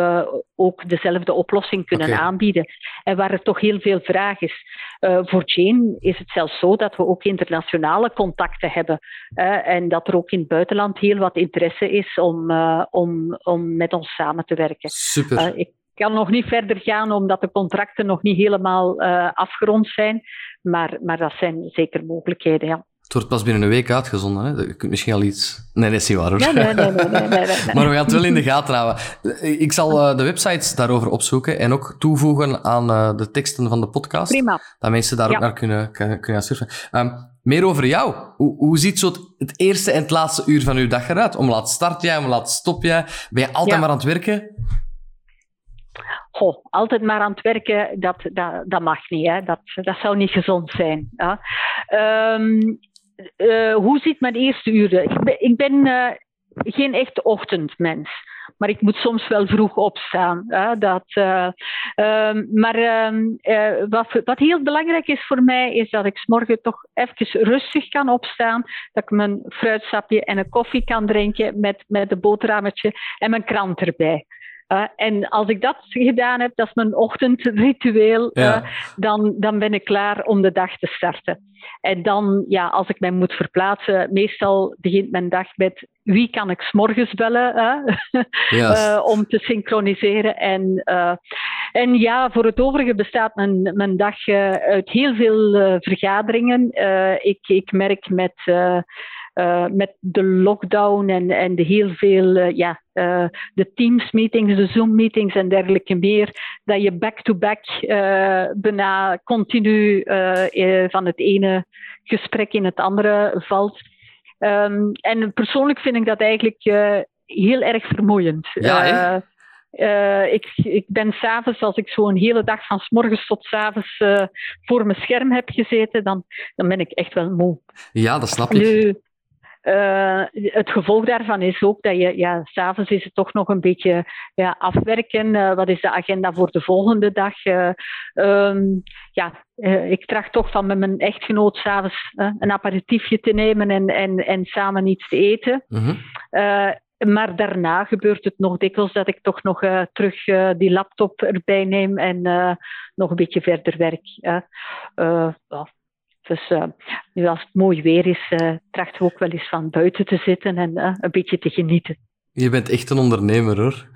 Speaker 2: ook dezelfde oplossing kunnen okay. aanbieden. En waar er toch heel veel vraag is. voor Jane is het zelfs zo dat we ook internationale contacten hebben. en dat er ook in het buitenland heel wat interesse is om, om om, met ons samen te werken.
Speaker 1: Super. Uh,
Speaker 2: ik kan nog niet verder gaan omdat de contracten nog niet helemaal afgerond zijn, maar, maar dat zijn zeker mogelijkheden, ja.
Speaker 1: Het wordt pas binnen een week uitgezonden. Hè? Je kunt misschien al iets. Nee, dat is niet waar hoor.
Speaker 2: Nee, nee, nee, nee, nee, nee, nee.
Speaker 1: maar we gaan het wel in de gaten houden. Ik zal uh, de websites daarover opzoeken en ook toevoegen aan uh, de teksten van de podcast.
Speaker 2: Prima.
Speaker 1: Dat mensen daar ja. ook naar kunnen, kunnen, kunnen surfen. Um, meer over jou. Hoe, hoe ziet zo het eerste en het laatste uur van uw dag eruit? Om laat start jij, om laat stop jij? Ben je altijd ja. maar aan het werken?
Speaker 2: Goh, altijd maar aan het werken, dat, dat, dat mag niet. Hè. Dat, dat zou niet gezond zijn. Ja. Um, uh, hoe ziet mijn eerste uren? Ik ben, ik ben uh, geen echt ochtendmens. Maar ik moet soms wel vroeg opstaan. Hè, dat, uh, maar uh, wat, wat, heel belangrijk is voor mij, is dat ik morgen toch even rustig kan opstaan. Dat ik mijn fruitsapje en een koffie kan drinken met, met een boterhammetje en mijn krant erbij. Uh, en als ik dat gedaan heb, dat is mijn ochtendritueel, ja. uh, dan, dan ben ik klaar om de dag te starten. En dan, ja, als ik mij moet verplaatsen, meestal begint mijn dag met wie kan ik s'morgens bellen uh, yes. om te synchroniseren. En, en ja, voor het overige bestaat mijn, mijn dag uit heel veel vergaderingen. ik, ik merk met met de lockdown en, en de heel veel, ja, de Teams meetings, de Zoom meetings en dergelijke meer, dat je back-to-back bijna continu van het ene gesprek in het andere valt. Um, en persoonlijk vind ik dat eigenlijk heel erg vermoeiend.
Speaker 1: Ja,
Speaker 2: uh, ik, ik ben s'avonds, als ik zo een hele dag van s morgens tot s avonds uh, voor mijn scherm heb gezeten, dan, dan ben ik echt wel moe.
Speaker 1: Ja, dat snap ik.
Speaker 2: Nu, uh, het gevolg daarvan is ook dat je, ja, s'avonds is het toch nog een beetje ja, afwerken. wat is de agenda voor de volgende dag? Um, ja, ik tracht toch van met mijn echtgenoot s'avonds een aperitiefje te nemen en, en, en samen iets te eten. -hmm. Maar daarna gebeurt het nog dikwijls dat ik toch nog terug die laptop erbij neem en nog een beetje verder werk. Dus nu als het mooi weer is, trachten we ook wel eens van buiten te zitten en een beetje te genieten.
Speaker 1: Je bent echt een ondernemer hoor.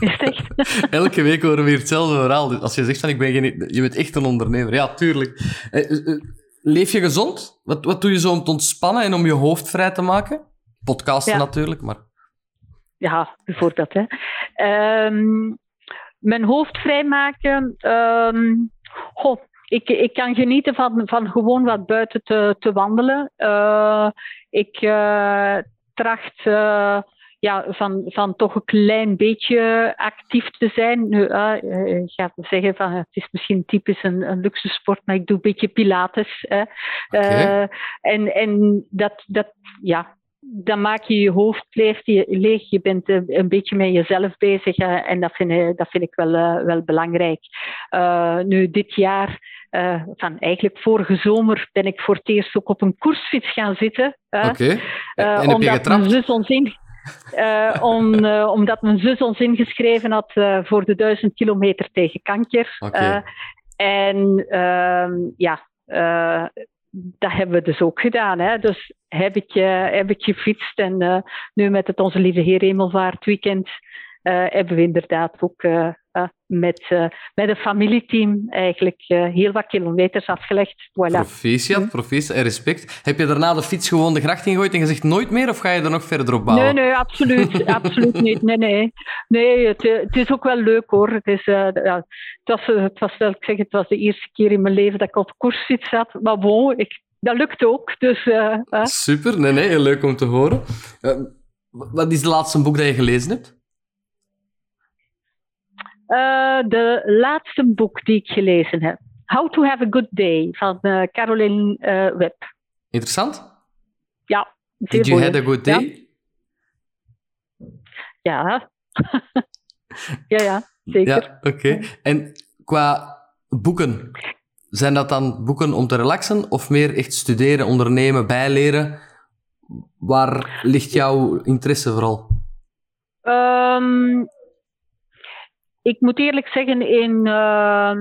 Speaker 2: Is echt?
Speaker 1: Elke week horen we hier hetzelfde verhaal. Als je zegt van ik ben geen... Je bent echt een ondernemer. Ja, tuurlijk. Leef je gezond? Wat, wat doe je zo om te ontspannen en om je hoofd vrij te maken? Podcasten ja. natuurlijk, maar
Speaker 2: ja, bijvoorbeeld. Hè. Um, mijn hoofd vrijmaken. Um, goh, ik, ik kan genieten van, van gewoon wat buiten te, te wandelen. Uh, ik uh, tracht uh, ja, van, van toch een klein beetje actief te zijn. Nu, ik ga zeggen van het is misschien typisch een, een luxe sport, maar ik doe een beetje pilates. Hè. Okay. en en dat, dat, ja, dan maak je je hoofd leeg, je bent eh, een beetje met jezelf bezig en dat vind, ik, dat vind ik wel, wel belangrijk. Uh, nu, dit jaar, uh, van eigenlijk vorige zomer, ben ik voor het eerst ook op een koersfiets gaan zitten.
Speaker 1: Oké, okay. en
Speaker 2: heb je getrapt? ons in, om, omdat mijn zus ons ingeschreven had voor de duizend kilometer tegen kanker.
Speaker 1: Okay.
Speaker 2: en ehm, ja, dat hebben we dus ook gedaan. Hè. Dus heb ik, uh, heb ik gefietst en uh, nu met het Onze Lieve Heer Hemelvaart weekend hebben we inderdaad ook met, met een familieteam eigenlijk heel wat kilometers afgelegd. Voilà.
Speaker 1: Proficiat, proficiat en respect. Heb je daarna de fiets gewoon de gracht ingegooid en gezegd nooit meer of ga je er nog verder op bouwen?
Speaker 2: Nee, nee, absoluut, absoluut niet. Nee, nee. nee het, het, is ook wel leuk hoor. Het, is, het, was, het, was, ik zeg, het was de eerste keer in mijn leven dat ik op koersfiets zat. Maar bon, ik, dat lukt ook. Dus, uh,
Speaker 1: Super, nee, nee, heel leuk om te horen. Uh, wat is het laatste boek dat je gelezen hebt?
Speaker 2: Uh, de laatste boek die ik gelezen heb. How to Have a Good Day van Caroline Webb.
Speaker 1: Interessant.
Speaker 2: Ja,
Speaker 1: zeer Did you have a good day?
Speaker 2: Ja. Ja, ja, ja zeker.
Speaker 1: Ja, oké. Okay. En qua boeken, zijn dat dan boeken om te relaxen of meer echt studeren, ondernemen, bijleren? Waar ligt jouw interesse vooral?
Speaker 2: Um, ik moet eerlijk zeggen, in, uh,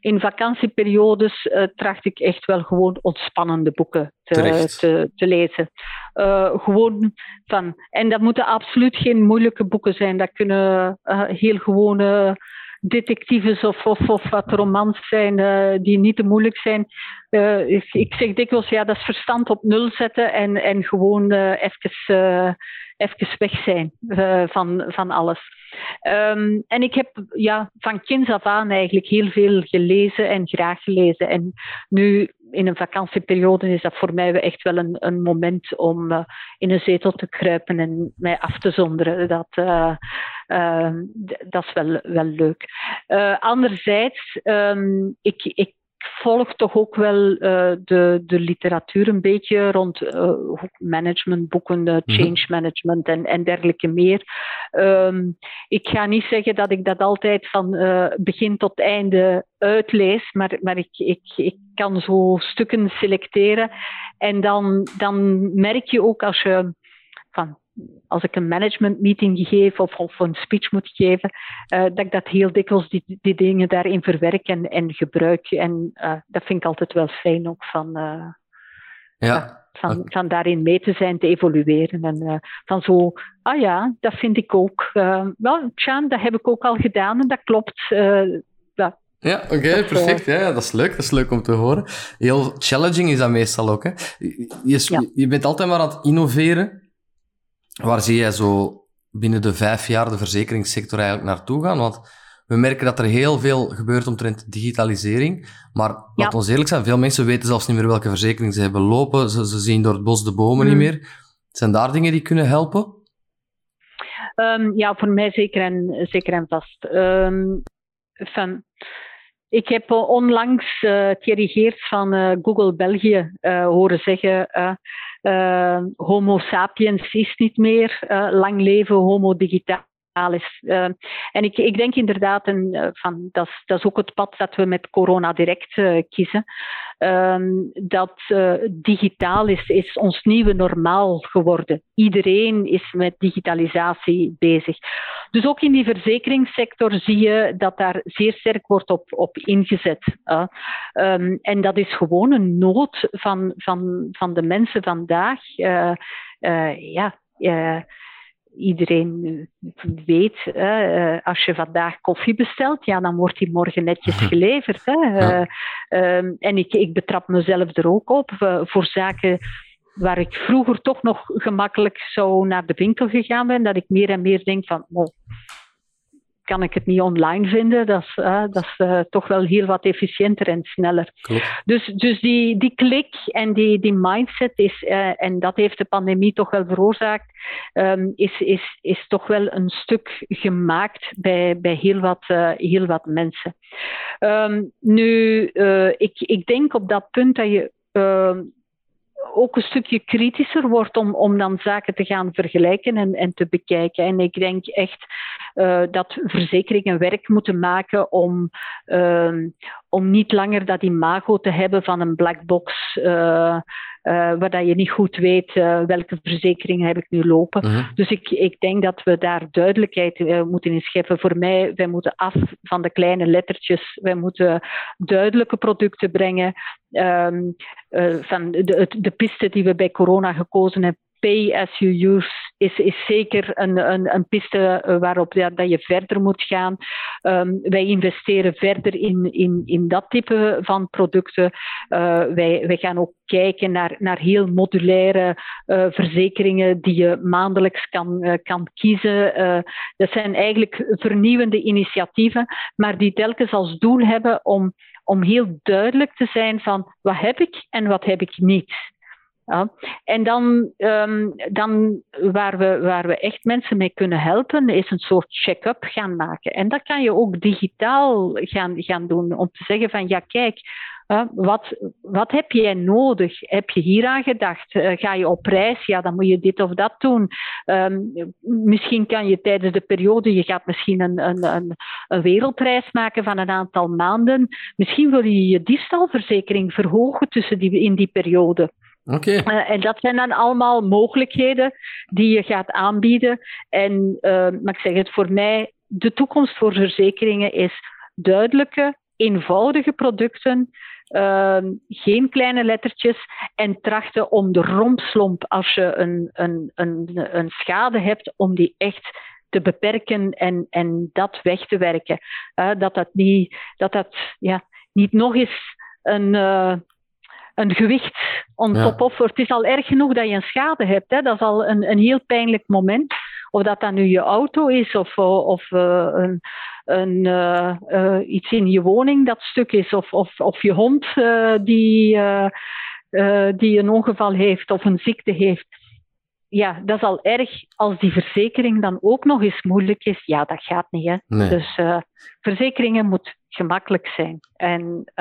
Speaker 2: in vakantieperiodes uh, tracht ik echt wel gewoon ontspannende boeken te, te, te, lezen. Uh, gewoon van, en dat moeten absoluut geen moeilijke boeken zijn. Dat kunnen eh, heel gewone detectives of, of, of wat romans zijn uh, die niet te moeilijk zijn. Uh, ik, ik, zeg dikwijls, ja, dat is verstand op nul zetten en, en gewoon uh, even, even weg zijn van, van alles. Um, en ik heb ja, van kinds af aan eigenlijk heel veel gelezen en graag gelezen. En nu in een vakantieperiode is dat voor mij echt wel een, een moment om uh, in een zetel te kruipen en mij af te zonderen. Dat, uh, uh, dat is wel, wel leuk. anderzijds, um, ik, ik volg toch ook wel uh, de, de literatuur een beetje rond uh, managementboeken, uh, change management en, en dergelijke meer. Um, ik ga niet zeggen dat ik dat altijd van begin tot einde uitlees, maar, maar ik, ik, ik kan zo stukken selecteren. En dan, dan merk je ook als je van als ik een management meeting geef of, of een speech moet geven, uh, dat ik dat heel dikwijls die, die dingen daarin verwerk en, en gebruik. En uh, dat vind ik altijd wel fijn ook van, uh,
Speaker 1: ja.
Speaker 2: van, van daarin mee te zijn, te evolueren. En van zo, ah ja, dat vind ik ook. wel, Tjaan, dat heb ik ook al gedaan en dat klopt. Ja,
Speaker 1: Ja, oké, perfect. Ja, dat is leuk. Dat is leuk om te horen. Heel challenging is dat meestal ook. Hè? Je, je bent altijd maar aan het innoveren. Waar zie jij zo binnen de vijf jaar de verzekeringssector eigenlijk naartoe gaan? Want we merken dat er heel veel gebeurt omtrent digitalisering. Maar ja. laat ons eerlijk zijn, veel mensen weten zelfs niet meer welke verzekering ze hebben lopen. Ze, ze zien door het bos de bomen niet mm. meer. Zijn daar dingen die kunnen helpen?
Speaker 2: Um, ja, voor mij zeker en, zeker en vast. Um, van, ik heb onlangs uh, Thierry Geerts van uh, Google België uh, horen zeggen: Homo sapiens is niet meer, lang leven Homo is. Uh, en ik, ik denk inderdaad, en, uh, van, dat, is, dat is ook het pad dat we met corona direct uh, kiezen, ehm, dat digitaal is, is ons nieuwe normaal geworden. Iedereen is met digitalisatie bezig. Dus ook in die verzekeringssector zie je dat daar zeer sterk wordt op, op ingezet. Um, en dat is gewoon een nood van, van, van de mensen vandaag. ja, iedereen weet, uh, als je vandaag koffie bestelt, ja, dan wordt die morgen netjes geleverd. Hè. Ja. Uh, en ik, ik betrap mezelf er ook op uh, voor zaken waar ik vroeger toch nog gemakkelijk zou naar de winkel gegaan ben, dat ik meer en meer denk van, oh, kan ik het niet online vinden. Dat is, uh, dat is uh, toch wel heel wat efficiënter en sneller. Klopt. Dus, dus die, die klik en die, die mindset is, uh, en dat heeft de pandemie toch wel veroorzaakt, um, is, is, is toch wel een stuk gemaakt bij, bij heel, wat, heel wat mensen. Um, nu, ik, ik denk op dat punt dat je ehm, ook een stukje kritischer wordt om, om dan zaken te gaan vergelijken en, en te bekijken. En ik denk echt uh, dat verzekeringen werk moeten maken om, uh, om niet langer dat imago te hebben van een black box. Uh, uh, waar dat je niet goed weet uh, welke verzekeringen heb ik nu lopen. Uh mhm. -huh. Dus ik, ik denk dat we daar duidelijkheid moeten in scheppen. Voor mij, wij moeten af van de kleine lettertjes. Wij moeten duidelijke producten brengen. Um, van de, de piste die we bij corona gekozen hebben pay as you use is, is zeker een, een, een piste eh, waarop dat je verder moet gaan. Um, wij investeren verder in, in, in dat type van producten. Uh, wij, wij gaan ook kijken naar, naar heel modulaire uh, verzekeringen die je maandelijks kan, kan kiezen. dat zijn eigenlijk vernieuwende initiatieven, maar die telkens als doel hebben om, om heel duidelijk te zijn van wat heb ik en wat heb ik niet. En dan, um, dan waar, we, waar we echt mensen mee kunnen helpen, is een soort check-up gaan maken. En dat kan je ook digitaal gaan, gaan doen. Om te zeggen van ja, kijk, wat, wat heb jij nodig? Heb je hier aan gedacht? Uh, ga je op reis? Ja, dan moet je dit of dat doen. Um, misschien kan je tijdens de periode, je gaat misschien een, een, een, een wereldreis maken van een aantal maanden. Misschien wil je je diefstalverzekering verhogen tussen die, in die periode. Uh, en dat zijn dan allemaal mogelijkheden die je gaat aanbieden. En uh, maar ik zeg het voor mij, de toekomst voor verzekeringen is duidelijke, eenvoudige producten. Uh, geen kleine lettertjes en trachten om de rompslomp als je een, een, een, een schade hebt, om die echt te beperken en, en dat weg te werken. Uh, dat dat niet, dat dat, ja, niet nog eens een, een gewicht on ja. top of. Het is al erg genoeg dat je een schade hebt. Hè. Dat is al een, een heel pijnlijk moment. Of dat dan nu je auto is of, of uh, een, een, uh, uh, iets in je woning dat stuk is. Of, of, of je hond die, die een ongeval heeft of een ziekte heeft. Ja, dat is al erg als die verzekering dan ook nog eens moeilijk is. Ja, dat gaat niet. Hè. Nee. Dus verzekeringen moet gemakkelijk zijn. En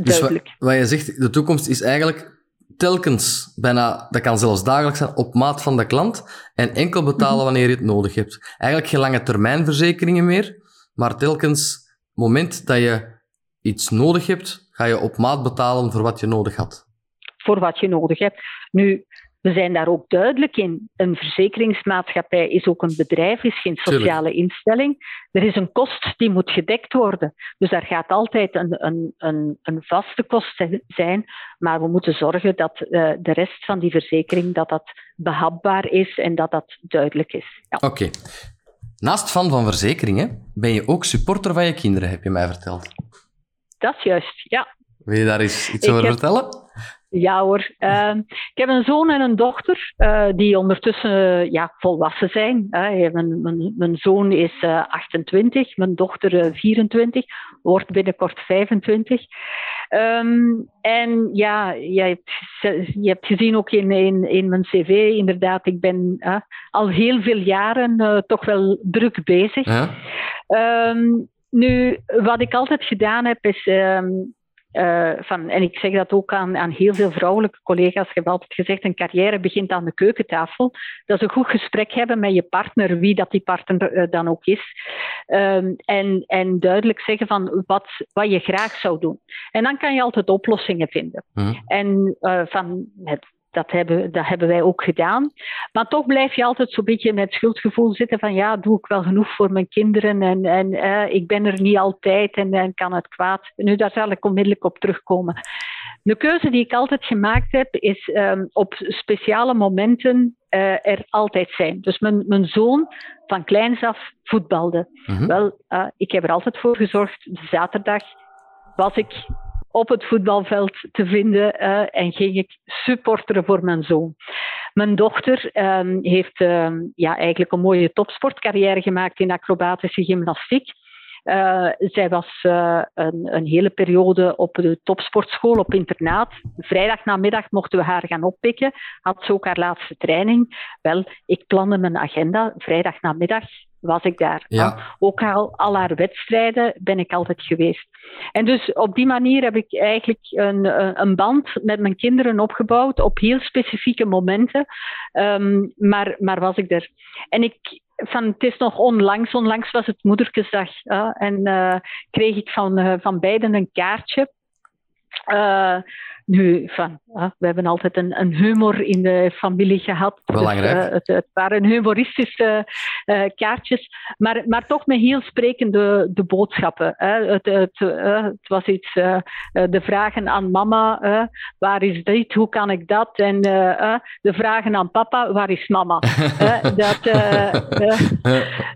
Speaker 1: dus wat, wat, je zegt, de toekomst is eigenlijk telkens, bijna, dat kan zelfs dagelijks zijn, op maat van de klant en enkel betalen mhm. wanneer je het nodig hebt. Eigenlijk geen lange termijn verzekeringen meer, maar telkens, moment dat je iets nodig hebt, ga je op maat betalen voor wat je nodig had.
Speaker 2: Voor wat je nodig hebt. Nu, we zijn daar ook duidelijk in. Een verzekeringsmaatschappij is ook een bedrijf, is geen sociale instelling. Er is een kost die moet gedekt worden. Dus daar gaat altijd een, een, een, een vaste kost zijn. Maar we moeten zorgen dat uh, de rest van die verzekering dat dat behapbaar is en dat dat duidelijk is.
Speaker 1: Ja. Oké. Okay. Naast fan van verzekeringen ben je ook supporter van je kinderen, heb je mij verteld.
Speaker 2: Dat is juist, ja.
Speaker 1: Wil je daar eens iets over vertellen?
Speaker 2: Ja hoor. Ehm, ik heb een zoon en een dochter uh, die ondertussen ja, volwassen zijn. Mijn, mijn, mijn, zoon is uh, eh, 28, mijn dochter 24, wordt binnenkort 25. Um, ehm, en ja, je hebt, je hebt gezien ook in, in, in mijn cv, inderdaad, ik ben al heel veel jaren toch wel druk bezig. Ja. Um, nu, wat ik altijd gedaan heb, is uh, van, en ik zeg dat ook aan, aan heel veel vrouwelijke collega's. Ik heb altijd gezegd, een carrière begint aan de keukentafel. Dat is een goed gesprek hebben met je partner, wie dat die partner uh, dan ook is. Um, en, en duidelijk zeggen van wat, wat je graag zou doen. En dan kan je altijd oplossingen vinden. Mm. En uh, van het dat hebben, dat hebben wij ook gedaan. Maar toch blijf je altijd zo'n beetje met schuldgevoel zitten van ja, doe ik wel genoeg voor mijn kinderen en, en eh, ik ben er niet altijd en, en kan het kwaad. Nu, daar zal ik onmiddellijk op terugkomen. De keuze die ik altijd gemaakt heb, is um, op speciale momenten uh, er altijd zijn. Dus mijn, mijn zoon van kleins af voetbalde. Mm-hmm. Wel, uh, ik heb er altijd voor gezorgd. Zaterdag was ik op het voetbalveld te vinden uh, en ging ik supporteren voor mijn zoon. Mijn dochter um, heeft um, ja, eigenlijk een mooie topsportcarrière gemaakt in acrobatische gymnastiek. Uh, zij was uh, een, een, hele periode op de topsportschool op internaat. Vrijdagnamiddag mochten we haar gaan oppikken. Had ze ook haar laatste training. Wel, ik plande mijn agenda. Vrijdagnamiddag was ik daar. Ja. Ook al, al haar wedstrijden ben ik altijd geweest. En dus op die manier heb ik eigenlijk een, een band met mijn kinderen opgebouwd op heel specifieke momenten. Um, maar, maar was ik er. En ik, van, het is nog onlangs, onlangs was het moederkesdag. Uh, en uh, kreeg ik van, uh, van beiden een kaartje. Uh, nu, van, we hebben altijd een, een, humor in de familie gehad.
Speaker 1: Dus, Belangrijk.
Speaker 2: Dus, het, het, waren humoristische uh, kaartjes, maar, maar toch met heel sprekende de boodschappen. Het, het, het, was iets, de vragen aan mama, waar is dit, hoe kan ik dat? En de vragen aan papa, waar is mama? dat,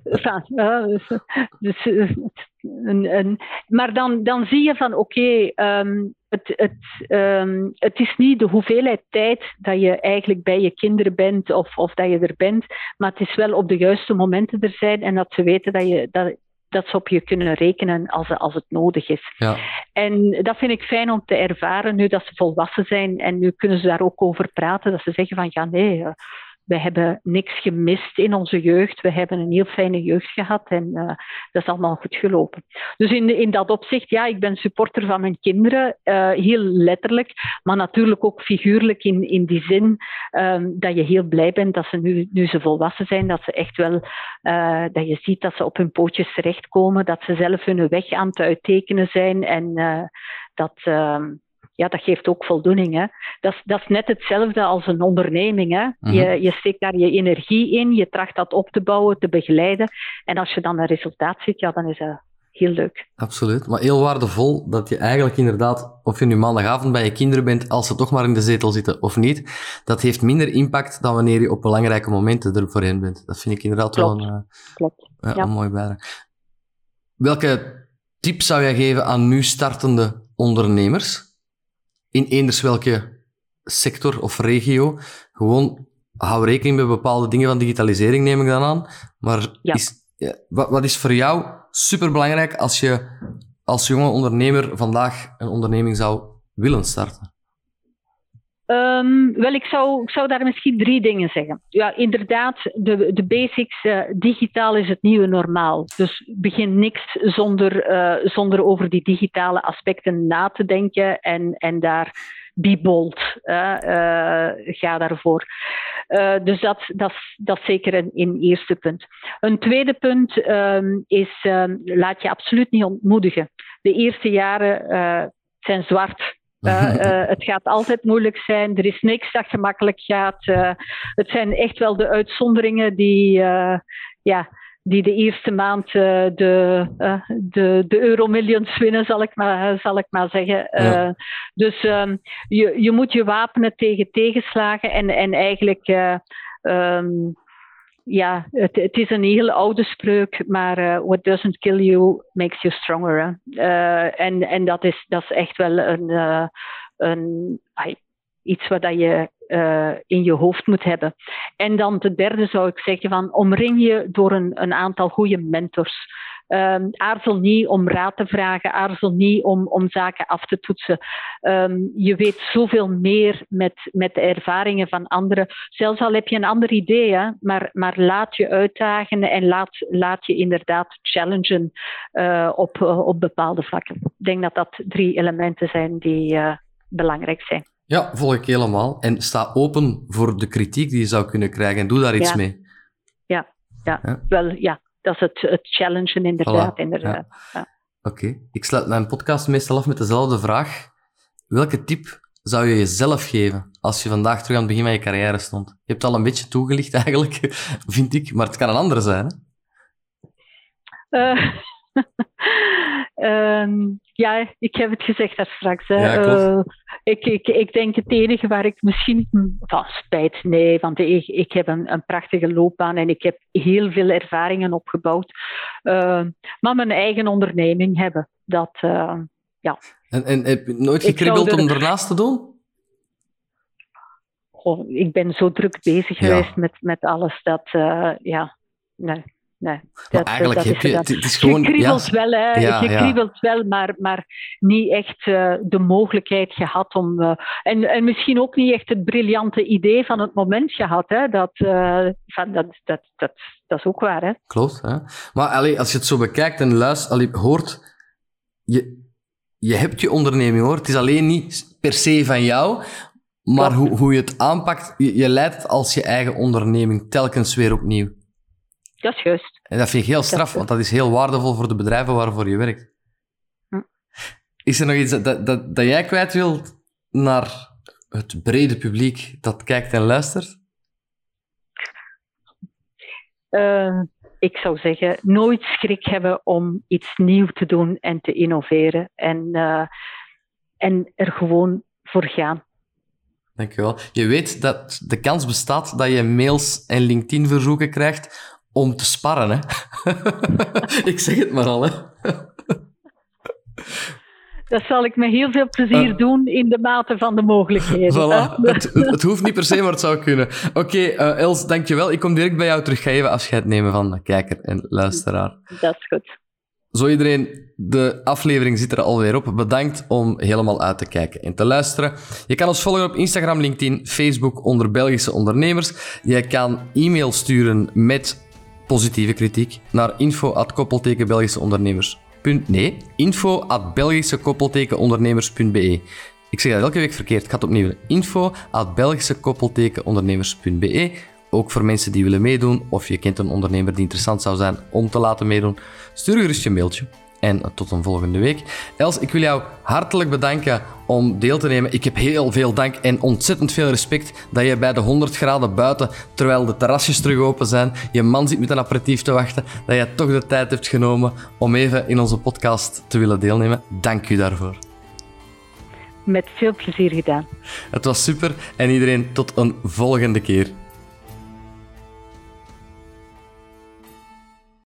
Speaker 2: van, dus, maar dan, dan zie je van, oké, okay, um, het, het, um, het is niet de hoeveelheid tijd dat je eigenlijk bij je kinderen bent of, of dat je er bent, maar het is wel op de juiste momenten er zijn en dat ze weten dat, je, dat, dat ze op je kunnen rekenen als, als het nodig is. Ja. En dat vind ik fijn om te ervaren nu dat ze volwassen zijn en nu kunnen ze daar ook over praten, dat ze zeggen van ja nee, we hebben niks gemist in onze jeugd. We hebben een heel fijne jeugd gehad en uh, dat is allemaal goed gelopen. Dus in, in dat opzicht, ja, ik ben supporter van mijn kinderen, uh, heel letterlijk, maar natuurlijk ook figuurlijk in, in die zin um, dat je heel blij bent dat ze nu, nu ze volwassen zijn, dat ze echt wel, uh, dat je ziet dat ze op hun pootjes terechtkomen, dat ze zelf hun weg aan het uittekenen zijn en dat. Uh, ja, dat geeft ook voldoening. Hè. Dat, is, dat is net hetzelfde als een onderneming. Hè. Mhm. je, je steekt daar je energie in, je tracht dat op te bouwen, te begeleiden. En als je dan een resultaat ziet, ja, dan is dat heel leuk.
Speaker 1: Absoluut, maar heel waardevol dat je eigenlijk inderdaad, of je nu maandagavond bij je kinderen bent, als ze toch maar in de zetel zitten of niet, dat heeft minder impact dan wanneer je op belangrijke momenten er voorheen bent. Dat vind ik inderdaad
Speaker 2: wel
Speaker 1: een,
Speaker 2: uh, Klopt.
Speaker 1: Ja, een mooi bijdrage. Welke tip zou jij geven aan nu startende ondernemers? In eenders welke sector of regio. Gewoon hou rekening met bepaalde dingen van digitalisering, neem ik dan aan. Maar is, ja, wat, wat is voor jou superbelangrijk als je als jonge ondernemer vandaag een onderneming zou willen starten?
Speaker 2: Um, wel, ik zou, ik zou daar misschien drie dingen zeggen. Ja, inderdaad, de, de basics. Uh, digitaal is het nieuwe normaal. Dus begin niks zonder, uh, zonder over die digitale aspecten na te denken en, en daar be bold. Uh, ga daarvoor. dus dat, dat, dat is zeker een, eerste punt. Een tweede punt um, is, um, laat je absoluut niet ontmoedigen. De eerste jaren zijn zwart. Uh, uh, het gaat altijd moeilijk zijn. Er is niks dat gemakkelijk gaat. Uh, het zijn echt wel de uitzonderingen die, ja, die de eerste maand de, de, de Euromillions winnen, zal ik maar, zal ik maar zeggen. Ja. Dus um, je, je moet je wapenen tegen tegenslagen en, en eigenlijk. Um, ja, het, is een hele oude spreuk, maar uh, what doesn't kill you makes you stronger. Uh, en en dat, is, dat is echt wel een, uh, een, iets wat je in je hoofd moet hebben. En dan de derde zou ik zeggen van omring je door een, een aantal goede mentors. Um, aarzel niet om raad te vragen, aarzel niet om, om zaken af te toetsen. Um, je weet zoveel meer met, met de ervaringen van anderen. Zelfs al heb je een ander idee, hè, maar, maar laat je uitdagen en laat, laat je inderdaad challengen uh, op, uh, op bepaalde vlakken. Ik denk dat dat drie elementen zijn die uh, belangrijk zijn.
Speaker 1: Ja, volg ik helemaal. En sta open voor de kritiek die je zou kunnen krijgen en doe daar iets
Speaker 2: ja.
Speaker 1: mee.
Speaker 2: Ja, ja, ja, wel ja dat is het, het challengen inderdaad.
Speaker 1: Voilà.
Speaker 2: inderdaad. Ja.
Speaker 1: Oké, okay. ik sluit mijn podcast meestal af met dezelfde vraag. Welke tip zou je jezelf geven als je vandaag terug aan het begin van je carrière stond? Je hebt al een beetje toegelicht eigenlijk, vind ik, maar het kan een andere zijn.
Speaker 2: Hè? Uh, um, ja, ik heb het gezegd daar straks. Hè.
Speaker 1: Ja,
Speaker 2: uh, ik, ik, ik denk het enige waar ik misschien van spijt, nee, want ik, ik heb een, een prachtige loopbaan en ik heb heel veel ervaringen opgebouwd. Uh, maar mijn eigen onderneming hebben, dat, uh, ja.
Speaker 1: En, en heb je nooit gekribbeld er... om ernaast te doen?
Speaker 2: Oh, ik ben zo druk bezig ja. geweest met, met alles dat, ja, nee. Nee,
Speaker 1: dat, eigenlijk dat heb je, het is gewoon...
Speaker 2: Je kriebelt
Speaker 1: ja,
Speaker 2: wel, hè.
Speaker 1: Ja,
Speaker 2: je
Speaker 1: ja.
Speaker 2: kriebelt wel, maar, maar niet echt uh, de mogelijkheid gehad om... Uh, en, en misschien ook niet echt het briljante idee van het moment gehad, hè. Dat, uh, van, dat, dat, dat, dat is ook waar, hè.
Speaker 1: Klopt, hè. Maar allee, als je het zo bekijkt en luistert, allee, hoort... Je, je hebt je onderneming, hoor. Het is alleen niet per se van jou, maar hoe, hoe je het aanpakt, je, je leidt het als je eigen onderneming telkens weer opnieuw.
Speaker 2: Dat is juist.
Speaker 1: En dat vind ik heel straf, want dat is heel waardevol voor de bedrijven waarvoor je werkt.
Speaker 2: Hm.
Speaker 1: Is er nog iets dat, dat, dat jij kwijt wilt naar het brede publiek dat kijkt en luistert?
Speaker 2: Uh, ik zou zeggen, nooit schrik hebben om iets nieuw te doen en te innoveren. En, uh, en er gewoon voor gaan.
Speaker 1: Dankjewel. Je weet dat de kans bestaat dat je mails en LinkedIn-verzoeken krijgt om te sparren, hè? ik zeg het maar al, hè?
Speaker 2: Dat zal ik met heel veel plezier uh, doen in de mate van de mogelijkheden.
Speaker 1: Voilà. het, het, hoeft niet per se, maar het zou kunnen. Oké, okay, uh, Els, dankjewel. Ik kom direct bij jou terug. Ga even afscheid nemen van de kijker en luisteraar.
Speaker 2: Dat is goed.
Speaker 1: Zo iedereen, de aflevering zit er alweer op. Bedankt om helemaal uit te kijken en te luisteren. Je kan ons volgen op Instagram, LinkedIn, Facebook onder Belgische ondernemers. Je kan e-mail sturen met positieve kritiek naar info@koppeltekenbelgischeondernemers. Nee, info@belgischekoppeltekenondernemers.be. Ik zeg dat elke week verkeerd. Ik ga opnieuw. info@belgischekoppeltekenondernemers.be. Ook voor mensen die willen meedoen of je kent een ondernemer die interessant zou zijn om te laten meedoen, stuur gerust je mailtje. En tot een volgende week. Els, ik wil jou hartelijk bedanken om deel te nemen. Ik heb heel veel dank en ontzettend veel respect dat je bij de 100 graden buiten, terwijl de terrasjes terug open zijn, je man zit met een aperitief te wachten, dat je toch de tijd hebt genomen om even in onze podcast te willen deelnemen. Dank u daarvoor.
Speaker 2: Met veel plezier gedaan.
Speaker 1: Het was super en iedereen tot een volgende keer.